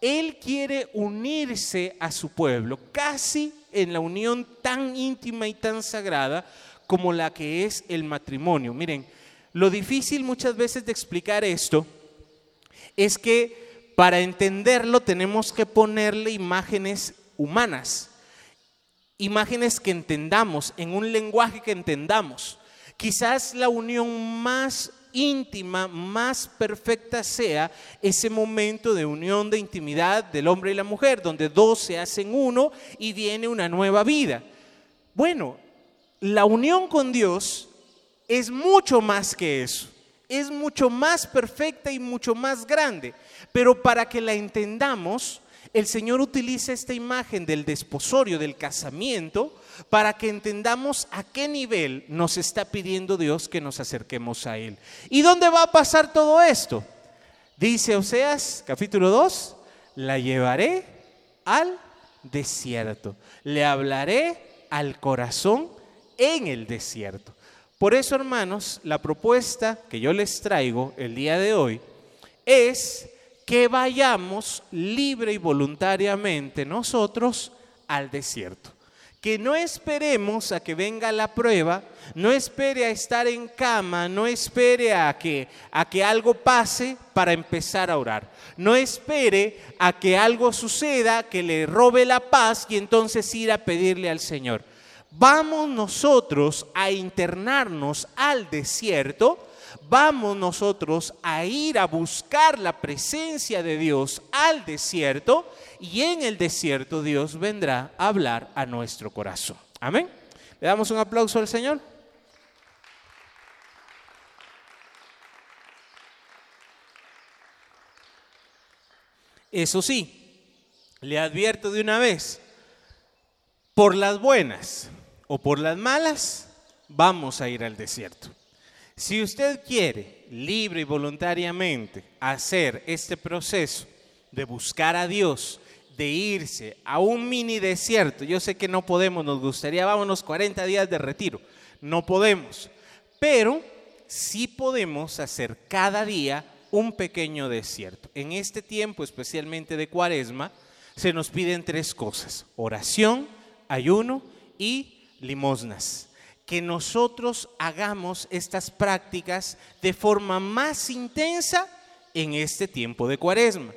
Él quiere unirse a su pueblo, casi en la unión tan íntima y tan sagrada como la que es el matrimonio. Miren, lo difícil muchas veces de explicar esto es que para entenderlo tenemos que ponerle imágenes humanas, imágenes que entendamos, en un lenguaje que entendamos. Quizás la unión más íntima, más perfecta sea ese momento de unión de intimidad del hombre y la mujer, donde dos se hacen uno y viene una nueva vida. Bueno, la unión con Dios es mucho más que eso, es mucho más perfecta y mucho más grande, pero para que la entendamos, el Señor utiliza esta imagen del desposorio, del casamiento, para que entendamos a qué nivel nos está pidiendo Dios que nos acerquemos a Él. ¿Y dónde va a pasar todo esto? Dice Oseas capítulo 2, la llevaré al desierto, le hablaré al corazón en el desierto. Por eso, hermanos, la propuesta que yo les traigo el día de hoy es que vayamos libre y voluntariamente nosotros al desierto que no esperemos a que venga la prueba, no espere a estar en cama, no espere a que, a que algo pase para empezar a orar. No espere a que algo suceda que le robe la paz y entonces ir a pedirle al Señor. Vamos nosotros a internarnos al desierto, vamos nosotros a ir a buscar la presencia de Dios al desierto y en el desierto Dios vendrá a hablar a nuestro corazón. Amén. Le damos un aplauso al Señor. Eso sí, le advierto de una vez, por las buenas o por las malas, vamos a ir al desierto. Si usted quiere libre y voluntariamente hacer este proceso de buscar a Dios, de irse a un mini desierto. Yo sé que no podemos, nos gustaría, vámonos 40 días de retiro. No podemos. Pero sí podemos hacer cada día un pequeño desierto. En este tiempo, especialmente de cuaresma, se nos piden tres cosas, oración, ayuno y limosnas. Que nosotros hagamos estas prácticas de forma más intensa en este tiempo de cuaresma.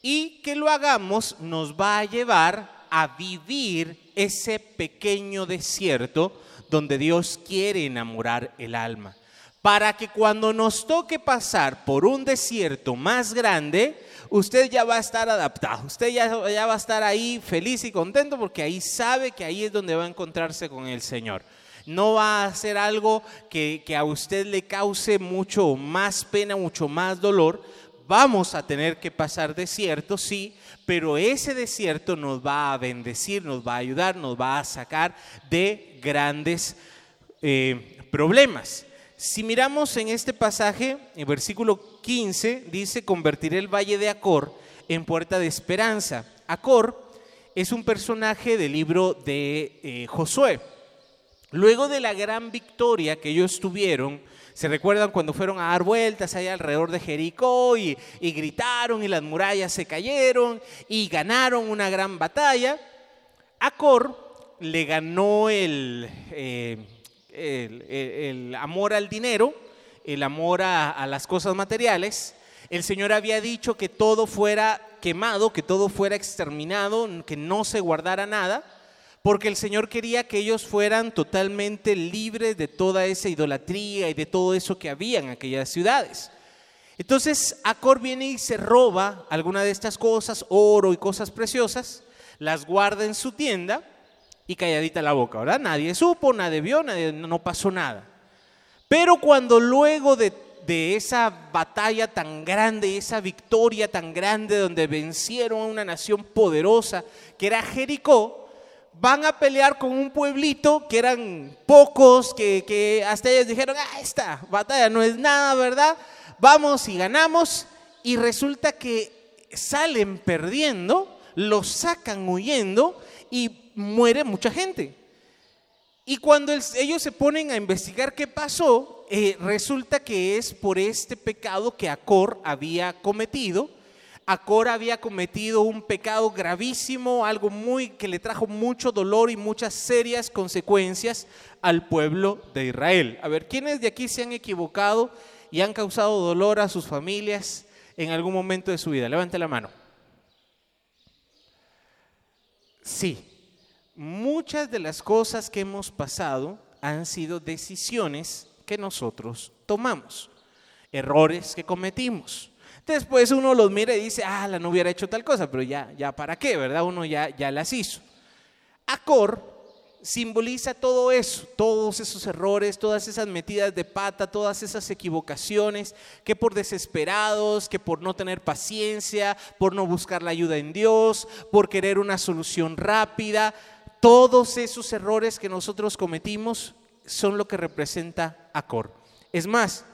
Y que lo hagamos nos va a llevar a vivir ese pequeño desierto donde Dios quiere enamorar el alma. Para que cuando nos toque pasar por un desierto más grande, usted ya va a estar adaptado, usted ya, ya va a estar ahí feliz y contento porque ahí sabe que ahí es donde va a encontrarse con el Señor no va a ser algo que, que, a usted le cause mucho más pena, mucho más dolor. Vamos a tener que pasar desierto, sí, pero ese desierto nos va a bendecir, nos va a ayudar, nos va a sacar de grandes eh, problemas. Si miramos en este pasaje, en versículo 15, dice, convertiré el valle de Acor en puerta de esperanza. Acor es un personaje del libro de eh, Josué. Luego de la gran victoria que ellos tuvieron, ¿se recuerdan cuando fueron a dar vueltas allá alrededor de Jericó y, gritaron y las murallas se cayeron y ganaron una gran batalla? Acor le ganó el, eh, el, amor al dinero, el amor a las cosas materiales. El Señor había dicho que todo fuera quemado, que todo fuera exterminado, que no se guardara nada porque el Señor quería que ellos fueran totalmente libres de toda esa idolatría y de todo eso que había en aquellas ciudades. Entonces Acor viene y se roba alguna de estas cosas, oro y cosas preciosas, las guarda en su tienda y calladita la boca, ¿verdad? Nadie supo, nadie vio, nadie, no pasó nada. Pero cuando luego de, de esa batalla tan grande, esa victoria tan grande donde vencieron a una nación poderosa que era Jericó, van a pelear con un pueblito que eran pocos, que, hasta ellos dijeron, ah, esta batalla no es nada, ¿verdad? Vamos y ganamos. Y resulta que salen perdiendo, los sacan huyendo y muere mucha gente. Y cuando ellos se ponen a investigar qué pasó, eh, resulta que es por este pecado que Acor había cometido Acor había cometido un pecado gravísimo, algo muy que le trajo mucho dolor y muchas serias consecuencias al pueblo de Israel. A ver, ¿quiénes de aquí se han equivocado y han causado dolor a sus familias en algún momento de su vida? Levante la mano. Sí, muchas de las cosas que hemos pasado han sido decisiones que nosotros tomamos, errores que cometimos. Después uno los mira y dice, ah, la no hubiera hecho tal cosa, pero ya, ya para qué, ¿verdad? Uno ya, ya las hizo. Acor simboliza todo eso, todos esos errores, todas esas metidas de pata, todas esas equivocaciones, que por desesperados, que por no tener paciencia, por no buscar la ayuda en Dios, por querer una solución rápida, todos esos errores que nosotros cometimos son lo que representa Acor. Es más,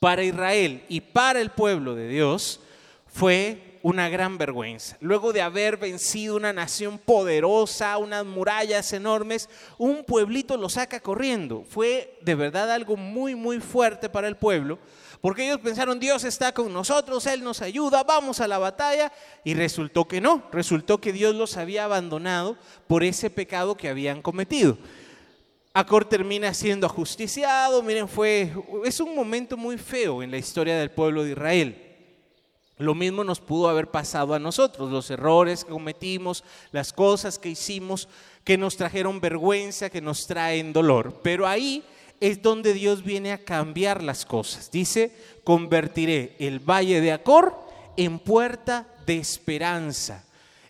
para Israel y para el pueblo de Dios fue una gran vergüenza. Luego de haber vencido una nación poderosa, unas murallas enormes, un pueblito lo saca corriendo. Fue de verdad algo muy, muy fuerte para el pueblo, porque ellos pensaron, Dios está con nosotros, Él nos ayuda, vamos a la batalla, y resultó que no, resultó que Dios los había abandonado por ese pecado que habían cometido. Acor termina siendo ajusticiado. Miren, fue, es un momento muy feo en la historia del pueblo de Israel. Lo mismo nos pudo haber pasado a nosotros, los errores que cometimos, las cosas que hicimos que nos trajeron vergüenza, que nos traen dolor. Pero ahí es donde Dios viene a cambiar las cosas. Dice, convertiré el valle de Acor en puerta de esperanza.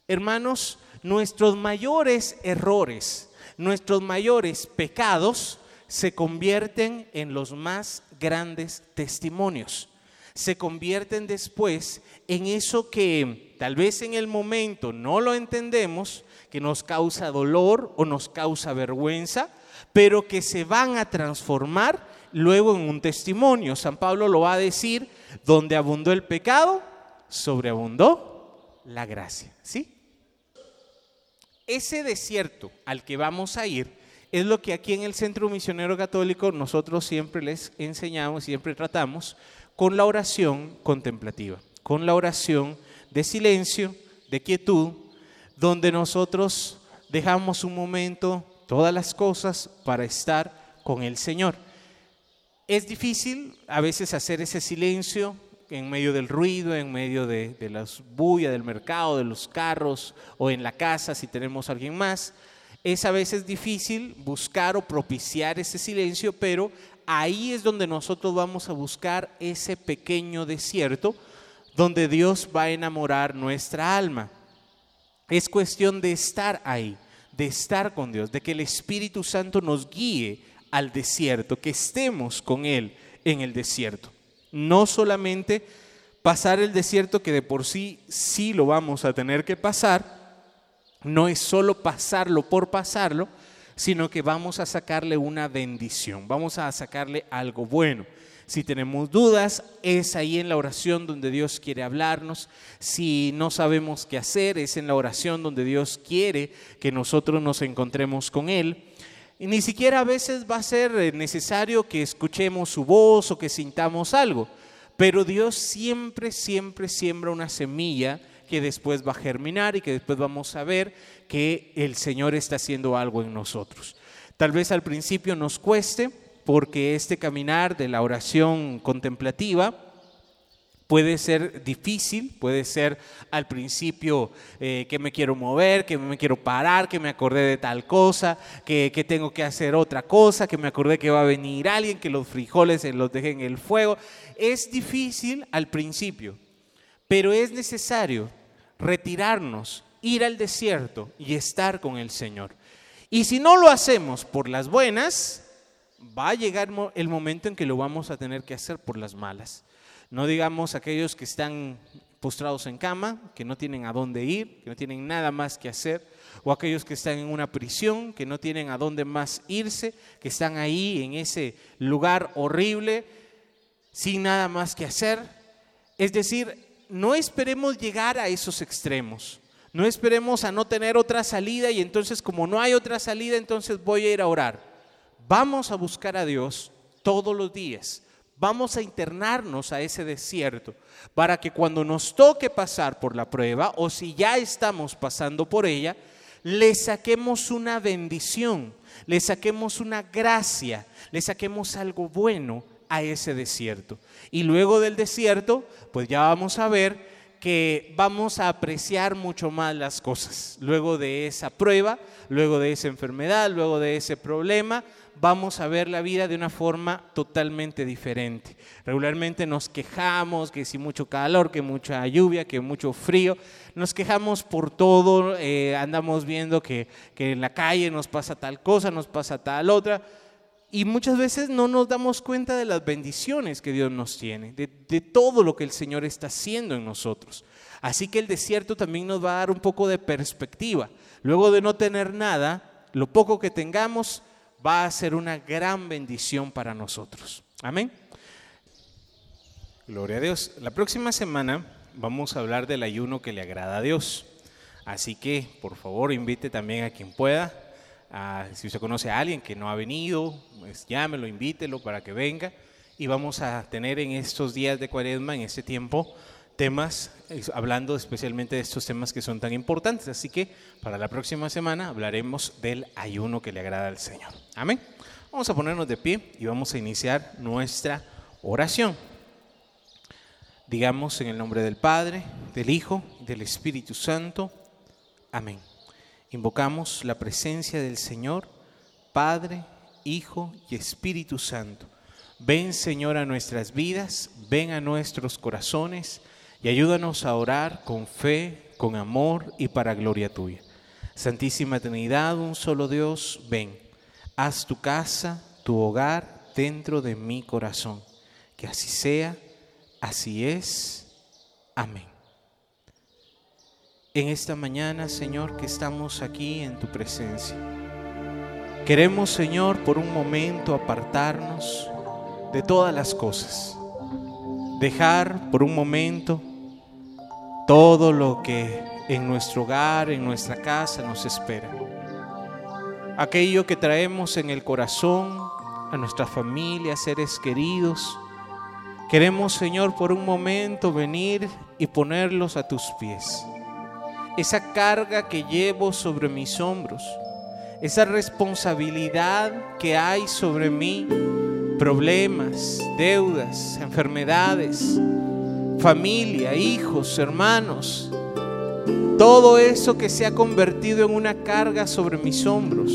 Hermanos, nuestros mayores errores, nuestros mayores pecados se convierten en los más grandes testimonios. Se convierten después en eso que tal vez en el momento no lo entendemos, que nos causa dolor o nos causa vergüenza, pero que se van a transformar luego en un testimonio. San Pablo lo va a decir, donde abundó el pecado, sobreabundó la gracia. ¿Sí? Ese desierto al que vamos a ir es lo que aquí en el Centro Misionero Católico nosotros siempre les enseñamos, siempre tratamos con la oración contemplativa, con la oración de silencio, de quietud, donde nosotros dejamos un momento todas las cosas para estar con el Señor. Es difícil a veces hacer ese silencio en medio del ruido, en medio de, de la bulla del mercado, de los carros o en la casa si tenemos alguien más. Es a veces difícil buscar o propiciar ese silencio, pero ahí es donde nosotros vamos a buscar ese pequeño desierto donde Dios va a enamorar nuestra alma. Es cuestión de estar ahí, de estar con Dios, de que el Espíritu Santo nos guíe al desierto, que estemos con Él en el desierto. No solamente pasar el desierto, que de por sí sí lo vamos a tener que pasar, no es solo pasarlo por pasarlo, sino que vamos a sacarle una bendición, vamos a sacarle algo bueno. Si tenemos dudas, es ahí en la oración donde Dios quiere hablarnos. Si no sabemos qué hacer, es en la oración donde Dios quiere que nosotros nos encontremos con Él. Y ni siquiera a veces va a ser eh, necesario que escuchemos su voz o que sintamos algo, pero Dios siempre, siempre siembra una semilla que después va a germinar y que después vamos a ver que el Señor está haciendo algo en nosotros. Tal vez al principio nos cueste, porque este caminar de la oración contemplativa puede ser difícil, puede ser al principio eh, que me quiero mover, que me quiero parar, que me acordé de tal cosa, que, que, tengo que hacer otra cosa, que me acordé que va a venir alguien, que los frijoles los deje en el fuego. Es difícil al principio, pero es necesario retirarnos, ir al desierto y estar con el Señor. Y si no lo hacemos por las buenas, va a llegar el momento en que lo vamos a tener que hacer por las malas. No digamos aquellos que están postrados en cama, que no tienen a dónde ir, que no tienen nada más que hacer, o aquellos que están en una prisión, que no tienen a dónde más irse, que están ahí en ese lugar horrible, sin nada más que hacer. Es decir, no esperemos llegar a esos extremos. No esperemos a no tener otra salida y entonces como no hay otra salida, entonces voy a ir a orar. Vamos a buscar a Dios todos los días. Vamos a internarnos a ese desierto para que cuando nos toque pasar por la prueba o si ya estamos pasando por ella, le saquemos una bendición, le saquemos una gracia, le saquemos algo bueno a ese desierto. Y luego del desierto, pues ya vamos a ver que vamos a apreciar mucho más las cosas. Luego de esa prueba, luego de esa enfermedad, luego de ese problema, vamos a ver la vida de una forma totalmente diferente. Regularmente nos quejamos que si mucho calor, que mucha lluvia, que mucho frío, nos quejamos por todo, eh, andamos viendo que, que en la calle nos pasa tal cosa, nos pasa tal otra, y muchas veces no nos damos cuenta de las bendiciones que Dios nos tiene, de, de, todo lo que el Señor está haciendo en nosotros. Así que el desierto también nos va a dar un poco de perspectiva. Luego de no tener nada, lo poco que tengamos va a ser una gran bendición para nosotros. Amén. Gloria a Dios. La próxima semana vamos a hablar del ayuno que le agrada a Dios. Así que, por favor, invite también a quien pueda. si usted conoce a alguien que no ha venido, pues llámelo, invítelo para que venga. Y vamos a tener en estos días de cuaresma, en este tiempo, temas, hablando especialmente de estos temas que son tan importantes. Así que para la próxima semana hablaremos del ayuno que le agrada al Señor. Amén. Vamos a ponernos de pie y vamos a iniciar nuestra oración. Digamos en el nombre del Padre, del Hijo, del Espíritu Santo. Amén. Invocamos la presencia del Señor, Padre, Hijo y Espíritu Santo. Ven Señor a nuestras vidas, ven a nuestros corazones y ayúdanos a orar con fe, con amor y para gloria tuya. Santísima Trinidad, un solo Dios, ven, haz tu casa, tu hogar dentro de mi corazón. Que así sea, así es. Amén. En esta mañana, Señor, que estamos aquí en tu presencia. Queremos, Señor, por un momento apartarnos de todas las cosas. Dejar por un momento todo lo que en nuestro hogar, en nuestra casa nos espera. aquello que traemos en el corazón, a nuestra familia, seres queridos. Queremos, Señor, por un momento venir y ponerlos a tus pies. Esa carga que llevo sobre mis hombros, esa responsabilidad que hay sobre mí, problemas, deudas, enfermedades, familia, hijos, hermanos, todo eso que se ha convertido en una carga sobre mis hombros.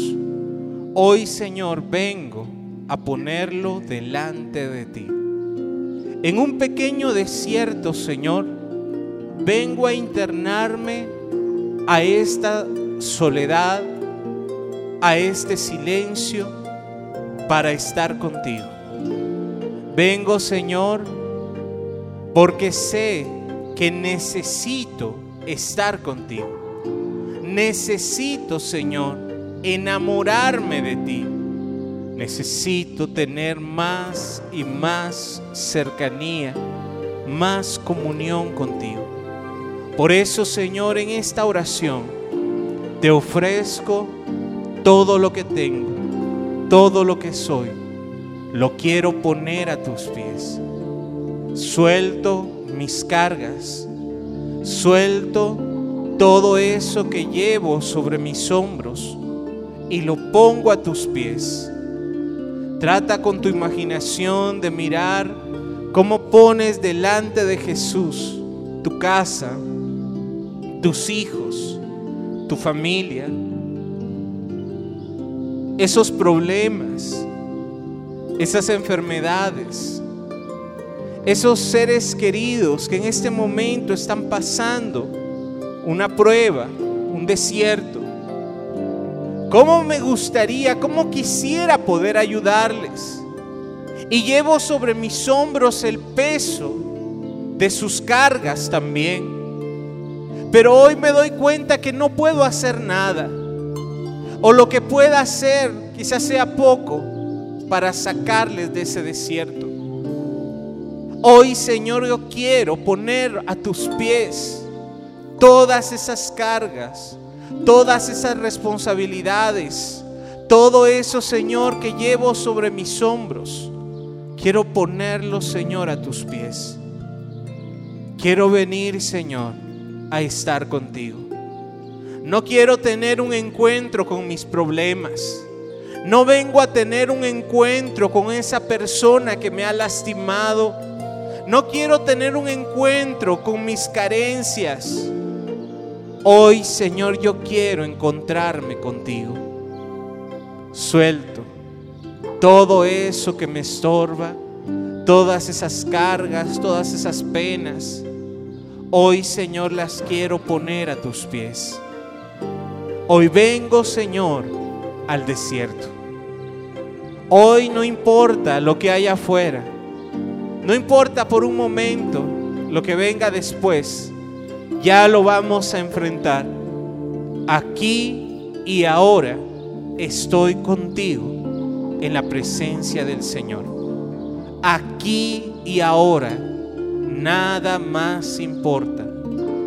Hoy, Señor, vengo a ponerlo delante de ti. En un pequeño desierto, Señor, vengo a internarme a esta soledad, a este silencio, para estar contigo. Vengo, Señor, porque sé que necesito estar contigo. Necesito, Señor, enamorarme de ti. Necesito tener más y más cercanía, más comunión contigo. Por eso, Señor, en esta oración te ofrezco todo lo que tengo, todo lo que soy. Lo quiero poner a tus pies. Suelto mis cargas, Suelto todo eso que llevo sobre mis hombros y lo pongo a tus pies. Trata con tu imaginación de mirar cómo pones delante de Jesús tu casa, tus hijos, tu familia, esos problemas, esas enfermedades, esos seres queridos que en este momento están pasando una prueba, un desierto. ¿Cómo me gustaría, cómo quisiera poder ayudarles? Y llevo sobre mis hombros el peso de sus cargas también. Pero hoy me doy cuenta que no puedo hacer nada. O lo que pueda hacer quizás sea poco para sacarles de ese desierto. Hoy, Señor, yo quiero poner a tus pies todas esas cargas, todas esas responsabilidades, todo eso, Señor, que llevo sobre mis hombros. Quiero ponerlo, Señor, a tus pies. Quiero venir, Señor, a estar contigo. No quiero tener un encuentro con mis problemas. No vengo a tener un encuentro con esa persona que me ha lastimado no quiero tener un encuentro con mis carencias. Hoy, Señor, yo quiero encontrarme contigo. Suelto todo eso que me estorba, todas esas cargas, todas esas penas. Hoy, Señor, las quiero poner a tus pies. Hoy vengo, Señor, al desierto. Hoy no importa lo que haya afuera. No importa por un momento lo que venga después, ya lo vamos a enfrentar. Aquí y ahora estoy contigo en la presencia del Señor. Aquí y ahora nada más importa,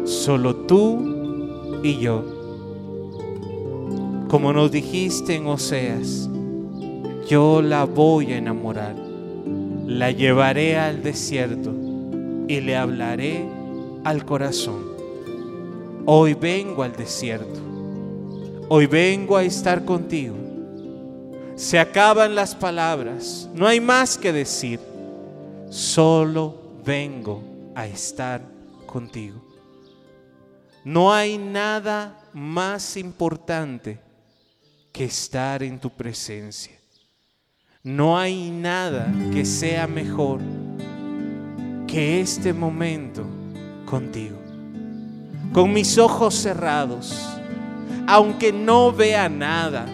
solo tú y yo. Como nos dijiste en Oseas, yo la voy a enamorar la llevaré al desierto y le hablaré al corazón. Hoy vengo al desierto. Hoy vengo a estar contigo. Se acaban las palabras. No hay más que decir. Solo vengo a estar contigo. No hay nada más importante que estar en tu presencia. No hay nada que sea mejor que este momento contigo. Con mis ojos cerrados, aunque no vea nada,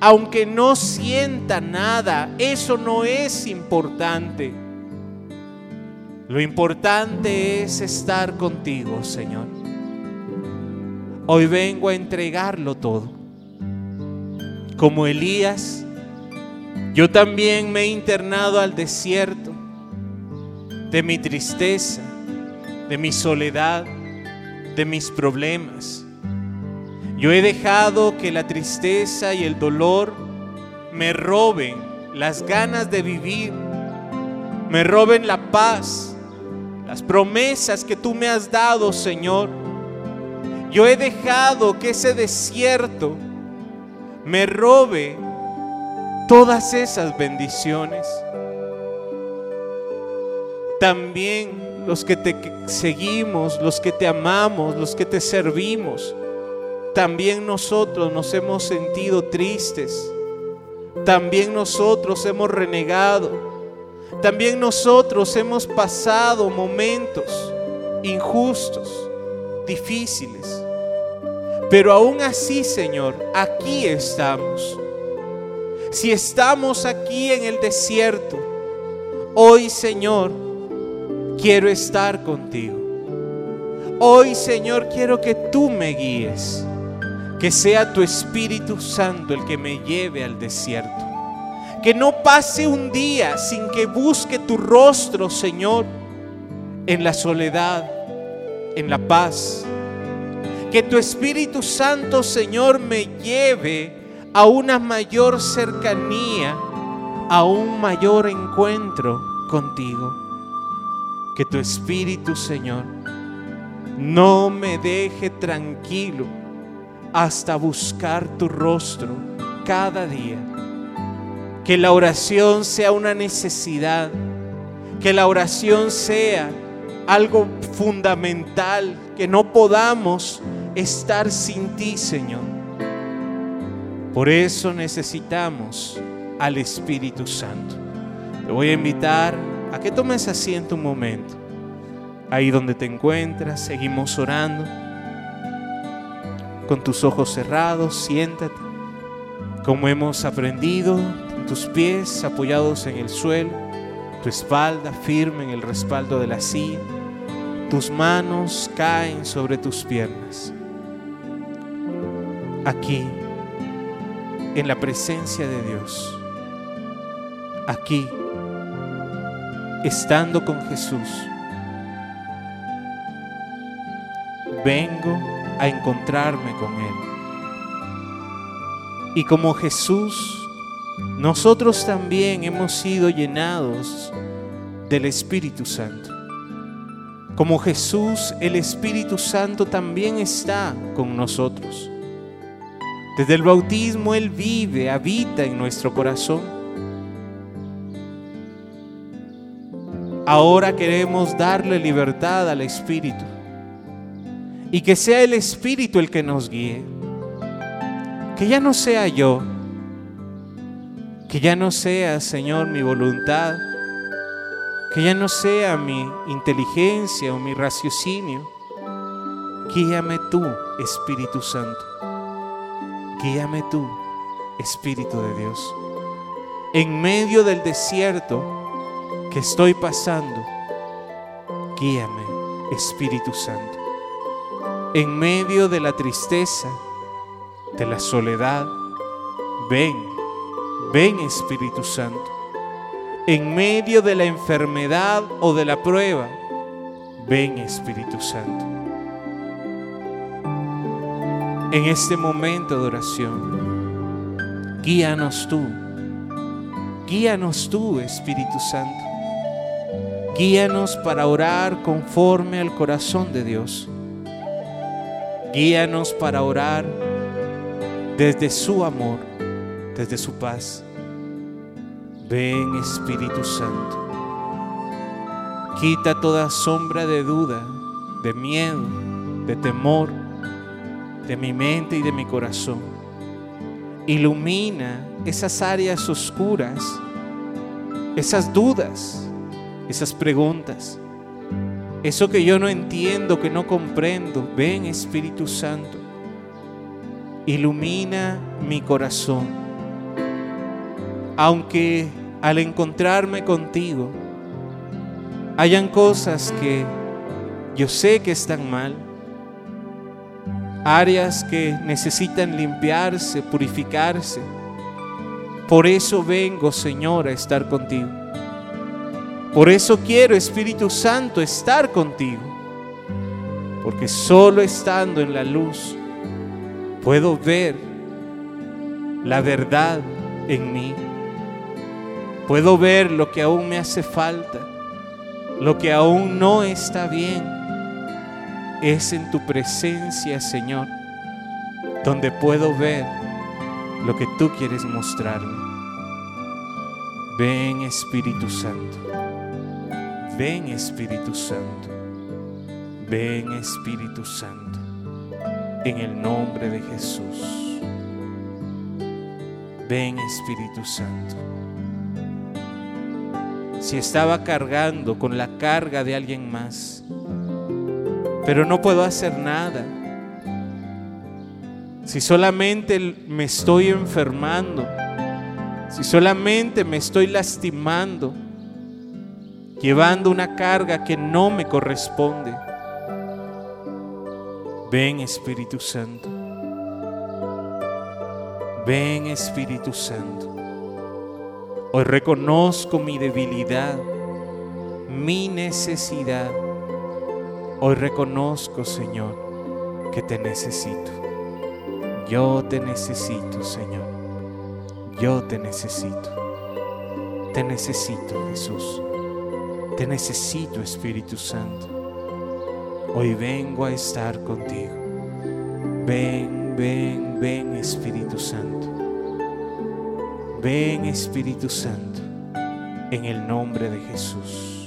aunque no sienta nada, eso no es importante. Lo importante es estar contigo, Señor. Hoy vengo a entregarlo todo. Como Elías, yo también me he internado al desierto de mi tristeza, de mi soledad, de mis problemas. Yo he dejado que la tristeza y el dolor me roben las ganas de vivir, me roben la paz, las promesas que tú me has dado, Señor. Yo he dejado que ese desierto me robe todas esas bendiciones. También los que te seguimos, los que te amamos, los que te servimos, también nosotros nos hemos sentido tristes. También nosotros hemos renegado. También nosotros hemos pasado momentos injustos, difíciles. Pero aún así, Señor, aquí estamos. Si estamos aquí en el desierto, hoy, Señor, quiero estar contigo. Hoy, Señor, quiero que tú me guíes. Que sea tu Espíritu Santo el que me lleve al desierto. Que no pase un día sin que busque tu rostro, Señor, en la soledad, en la paz. Que tu Espíritu Santo, Señor, me lleve a una mayor cercanía, a un mayor encuentro contigo. Que tu Espíritu, Señor, no me deje tranquilo hasta buscar tu rostro cada día. Que la oración sea una necesidad, que la oración sea algo fundamental, que no podamos estar sin ti, Señor. Por eso necesitamos al Espíritu Santo. Te voy a invitar a que tomes asiento un momento. Ahí donde te encuentras, seguimos orando con tus ojos cerrados, siéntate. Como hemos aprendido, tus pies apoyados en el suelo, tu espalda firme en el respaldo de la silla, tus manos caen sobre tus piernas. Aquí, en la presencia de Dios, aquí, estando con Jesús, vengo a encontrarme con Él. Y como Jesús, nosotros también hemos sido llenados del Espíritu Santo. Como Jesús, el Espíritu Santo también está con nosotros. Desde el bautismo Él vive, habita en nuestro corazón. Ahora queremos darle libertad al Espíritu y que sea el Espíritu el que nos guíe. Que ya no sea yo, que ya no sea, Señor, mi voluntad, que ya no sea mi inteligencia o mi raciocinio. Guíame tú, Espíritu Santo. Guíame tú, Espíritu de Dios. En medio del desierto que estoy pasando, guíame, Espíritu Santo en medio de la tristeza, de la soledad, ven, ven Espíritu Santo. En medio de la enfermedad o de la prueba, ven Espíritu Santo. En este momento de oración, guíanos tú, guíanos tú Espíritu Santo. Guíanos para orar conforme al corazón de Dios. Guíanos para orar desde su amor, desde su paz. Ven Espíritu Santo. Quita toda sombra de duda, de miedo, de temor de mi mente y de mi corazón. Ilumina esas áreas oscuras, esas dudas, esas preguntas eso que yo no entiendo, que no comprendo, ven Espíritu Santo. Ilumina mi corazón. Aunque al encontrarme contigo hayan cosas que yo sé que están mal, áreas que necesitan limpiarse, purificarse. Por eso vengo, Señor, a estar contigo. Por eso quiero, Espíritu Santo, estar contigo. Porque solo estando en la luz Puedo ver la verdad en mí. Puedo ver lo que aún me hace falta, lo que aún no está bien. Es en tu presencia, Señor, donde puedo ver lo que tú quieres mostrarme. Ven Espíritu Santo. Ven Espíritu Santo. Ven Espíritu Santo. En el nombre de Jesús. Ven Espíritu Santo. Si estaba cargando con la carga de alguien más, pero no puedo hacer nada. Si solamente me estoy enfermando, si solamente me estoy lastimando, llevando una carga que no me corresponde. Ven Espíritu Santo. Ven Espíritu Santo. Hoy reconozco mi debilidad, mi necesidad. Hoy reconozco, Señor, que te necesito. Yo te necesito, Señor. Yo te necesito. Te necesito, Jesús. Te necesito, Espíritu Santo. Hoy vengo a estar contigo. Ven, ven, ven, Espíritu Santo. Ven, Espíritu Santo, en el nombre de Jesús.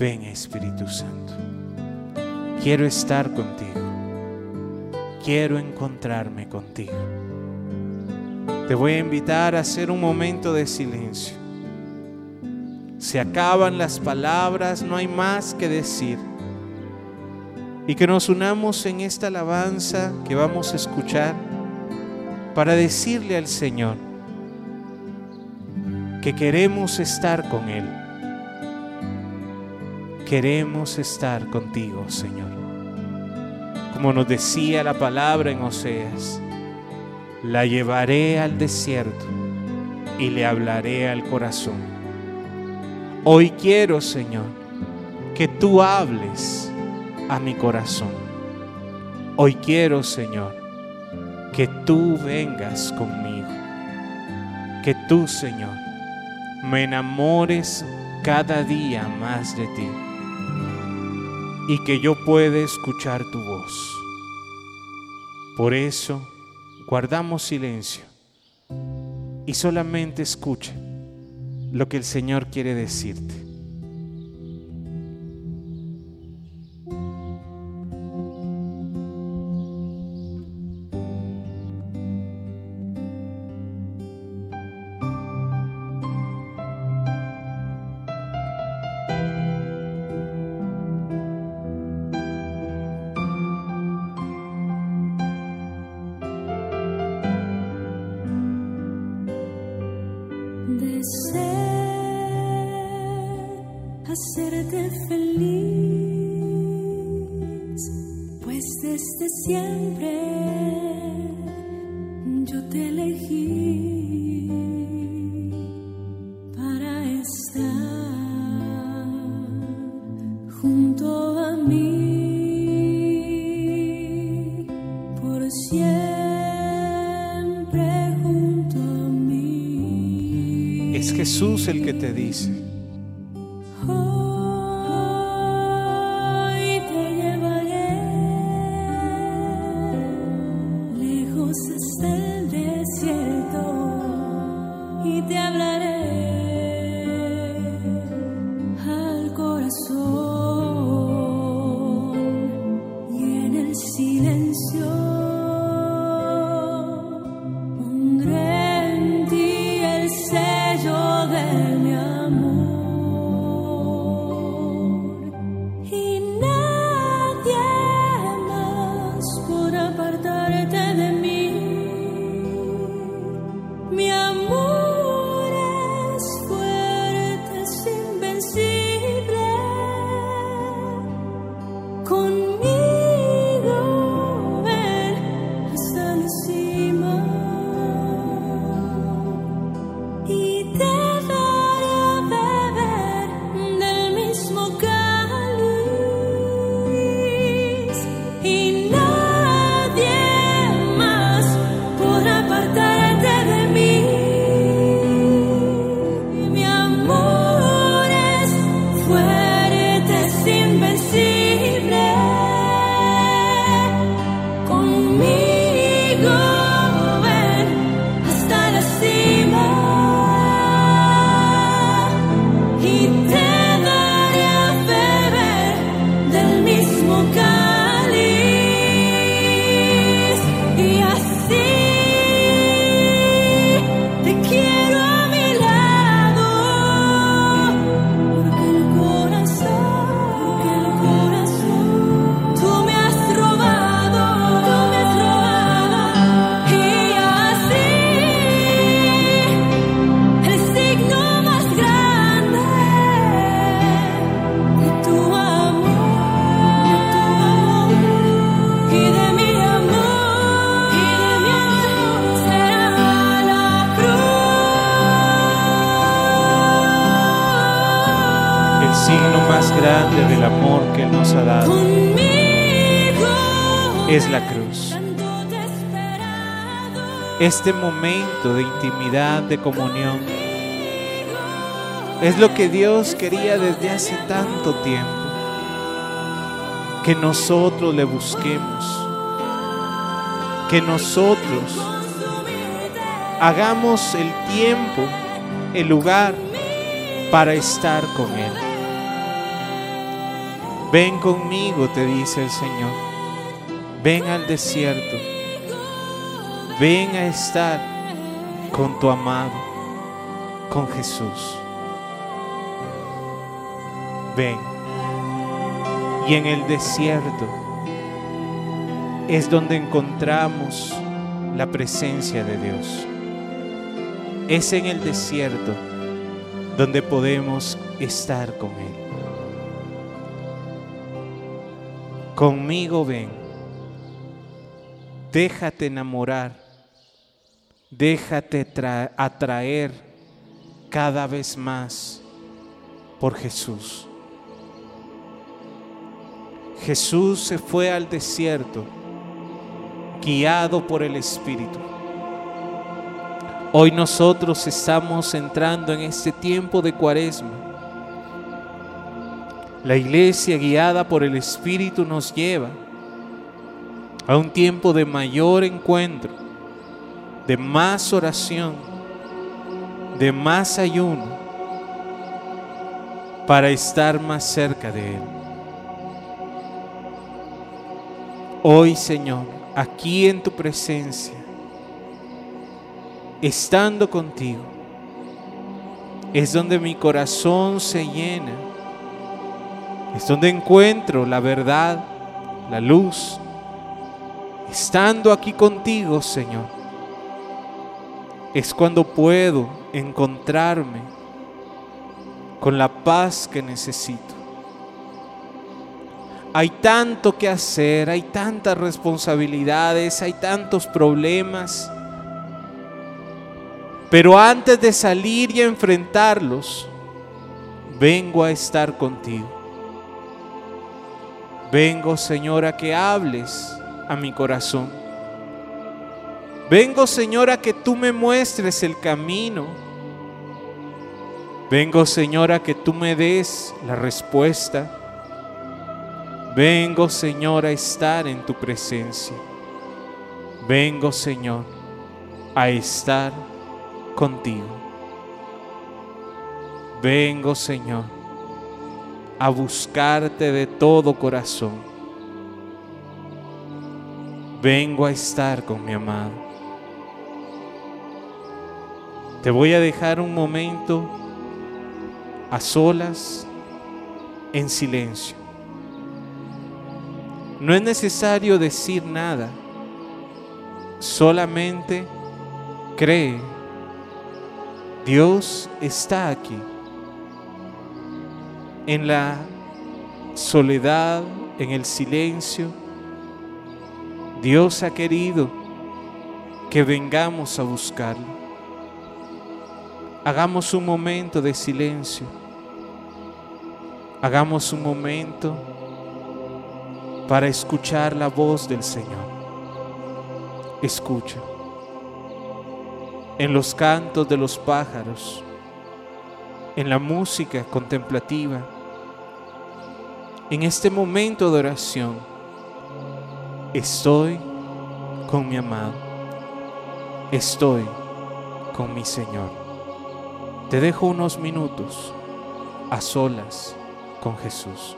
Ven, Espíritu Santo. Quiero estar contigo. Quiero encontrarme contigo. Te voy a invitar a hacer un momento de silencio. Se acaban las palabras, no hay más que decir. Y que nos unamos en esta alabanza que vamos a escuchar para decirle al Señor que queremos estar con Él. Queremos estar contigo, Señor. Como nos decía la palabra en Oseas la llevaré al desierto y le hablaré al corazón. Hoy quiero, Señor, que tú hables a mi corazón. Hoy quiero, Señor, que tú vengas conmigo. Que tú, Señor, me enamores cada día más de ti. Y que yo pueda escuchar tu voz. Por eso, guardamos silencio y solamente escuche lo que el Señor quiere decirte. Jesús el que te dice. Nos ha dado es la cruz. Este momento de intimidad, de comunión, es lo que Dios quería desde hace tanto tiempo. Que nosotros le busquemos. Que nosotros hagamos el tiempo, el lugar para estar con Él. Ven conmigo, te dice el Señor. Ven al desierto. Ven a estar con tu amado, con Jesús. Ven. Y en el desierto es donde encontramos la presencia de Dios. Es en el desierto donde podemos estar con Él. Conmigo ven. Déjate enamorar. Déjate tra- atraer cada vez más por Jesús. Jesús se fue al desierto guiado por el Espíritu. Hoy nosotros estamos entrando en este tiempo de cuaresma. La iglesia guiada por el Espíritu nos lleva a un tiempo de mayor encuentro, de más oración, de más ayuno, para estar más cerca de Él. Hoy, Señor, aquí en tu presencia, estando contigo, es donde mi corazón se llena, es donde encuentro la verdad, la luz. Estando aquí contigo, Señor, es cuando puedo encontrarme con la paz que necesito. Hay tanto que hacer, hay tantas responsabilidades, hay tantos problemas. Pero antes de salir y enfrentarlos, vengo a estar contigo. Vengo, Señor, a que hables a mi corazón. Vengo, Señor, a que tú me muestres el camino. Vengo, Señor, a que tú me des la respuesta. Vengo, Señor, a estar en tu presencia. Vengo, Señor, a estar contigo. Vengo, Señor, a buscarte de todo corazón. Vengo a estar con mi amado. Te voy a dejar un momento a solas, en silencio. No es necesario decir nada, solamente cree. Dios está aquí. En la soledad, en el silencio, Dios ha querido que vengamos a buscarlo. Hagamos un momento de silencio. Hagamos un momento para escuchar la voz del Señor. Escucha. En los cantos de los pájaros, en la música contemplativa, en este momento de oración, estoy con mi amado, estoy con mi Señor. Te dejo unos minutos a solas con Jesús.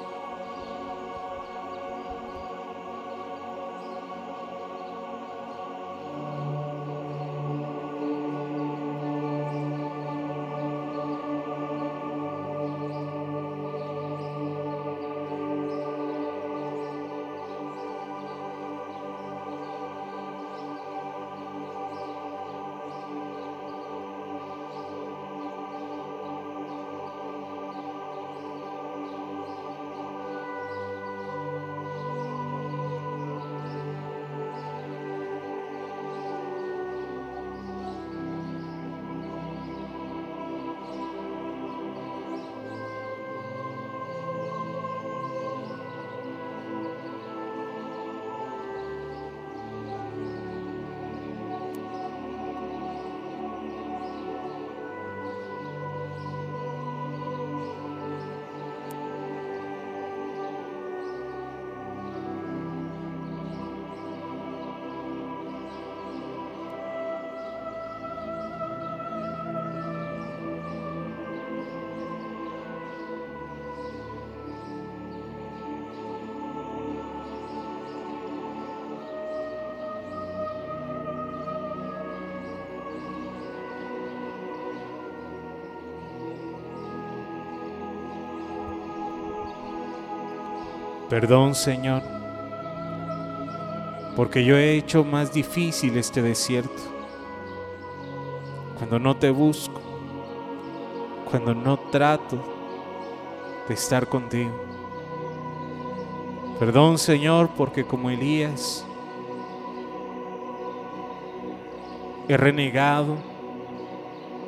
Perdón, Señor, porque yo he hecho más difícil este desierto. Cuando no te busco, cuando no trato de estar contigo. Perdón, Señor, porque como Elías he renegado,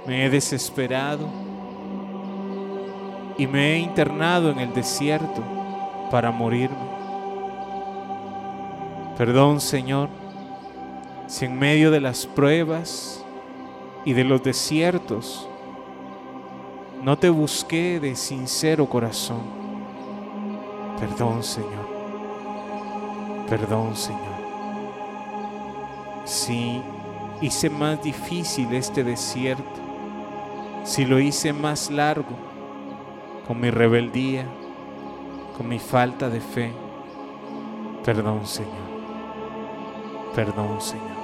me he desesperado y me he internado en el desierto para morirme. Perdón, Señor, si en medio de las pruebas y de los desiertos no te busqué de sincero corazón. Perdón, Señor. Perdón, Señor. Si hice más difícil este desierto, si lo hice más largo con mi rebeldía, con mi falta de fe, perdón, Señor. Perdón, Señor.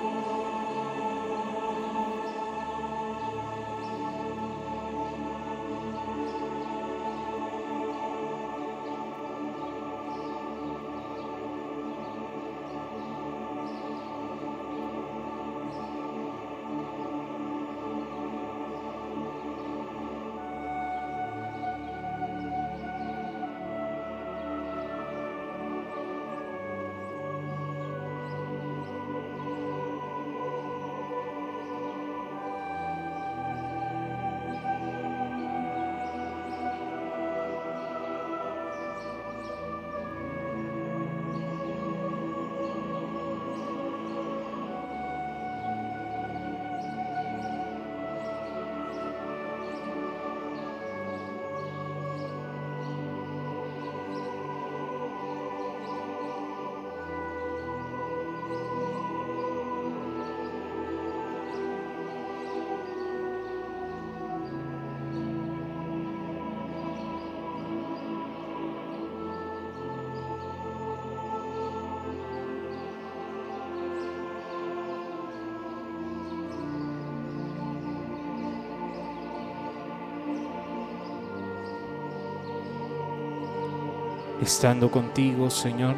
Estando contigo, Señor,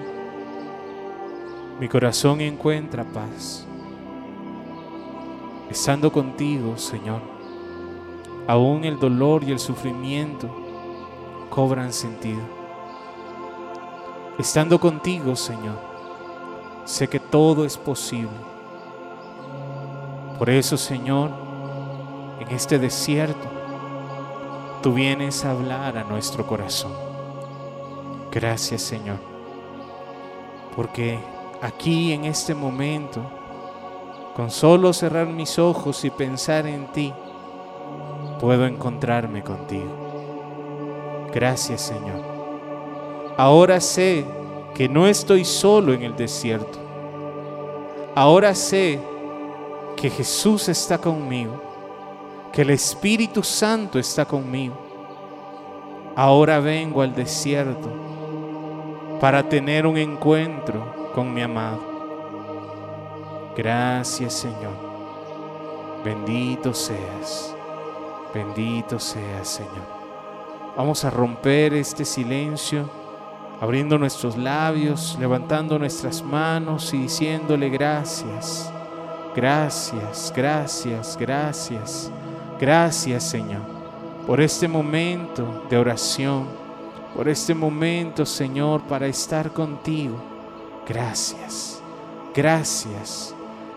mi corazón encuentra paz. Estando contigo, Señor, aún el dolor y el sufrimiento cobran sentido. Estando contigo, Señor, sé que todo es posible. Por eso, Señor, en este desierto, tú vienes a hablar a nuestro corazón. Gracias Señor, porque aquí en este momento, con solo cerrar mis ojos y pensar en ti, puedo encontrarme contigo. Gracias Señor. Ahora sé que no estoy solo en el desierto. Ahora sé que Jesús está conmigo, que el Espíritu Santo está conmigo. Ahora vengo al desierto para tener un encuentro con mi amado. Gracias Señor. Bendito seas. Bendito seas Señor. Vamos a romper este silencio, abriendo nuestros labios, levantando nuestras manos y diciéndole gracias. Gracias, gracias, gracias. Gracias Señor por este momento de oración por este momento, Señor, para estar contigo. Gracias, gracias.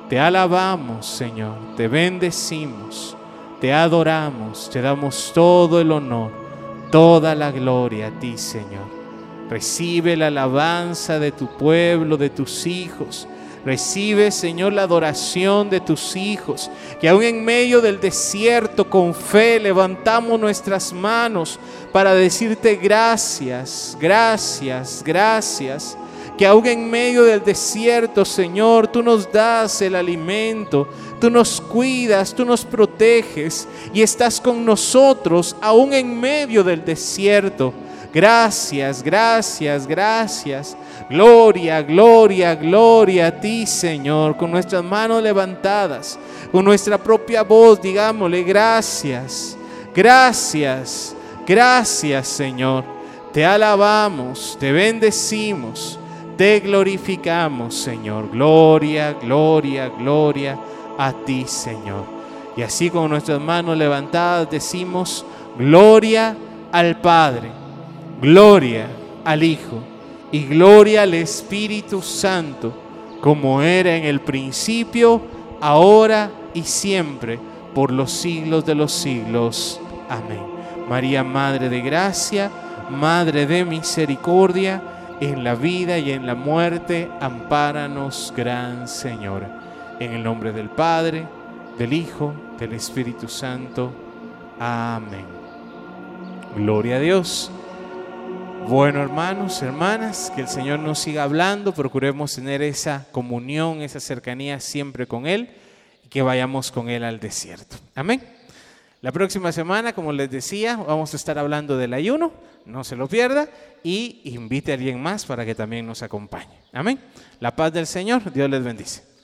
Te alabamos, Señor, te bendecimos, te adoramos, te damos todo el honor, toda la gloria a ti, Señor. Recibe la alabanza de tu pueblo, de tus hijos. Recibe, Señor, la adoración de tus hijos, que aún en medio del desierto con fe levantamos nuestras manos para decirte gracias, gracias, gracias. Que aún en medio del desierto, Señor, tú nos das el alimento, tú nos cuidas, tú nos proteges y estás con nosotros aún en medio del desierto. Gracias, gracias, gracias. Gloria, gloria, gloria a ti, Señor, con nuestras manos levantadas, con nuestra propia voz, digámosle gracias, gracias, gracias, Señor. te alabamos, te bendecimos, te glorificamos, Señor. Gloria, gloria, gloria a ti, Señor. Y así con nuestras manos levantadas decimos, gloria al Padre, gloria al Hijo y gloria al Espíritu Santo, como era en el principio, ahora y siempre, por los siglos de los siglos. Amén. María, Madre de Gracia, Madre de Misericordia, en la vida y en la muerte, ampáranos, Gran Señor. En el nombre del Padre, del Hijo, del Espíritu Santo. Amén. Gloria a Dios. Bueno, hermanos, hermanas, que el Señor nos siga hablando, procuremos tener esa comunión, esa cercanía siempre con Él y que vayamos con Él al desierto. Amén. La próxima semana, como les decía, vamos a estar hablando del ayuno, no se lo pierda y invite a alguien más para que también nos acompañe. Amén. La paz del Señor, Dios les bendice.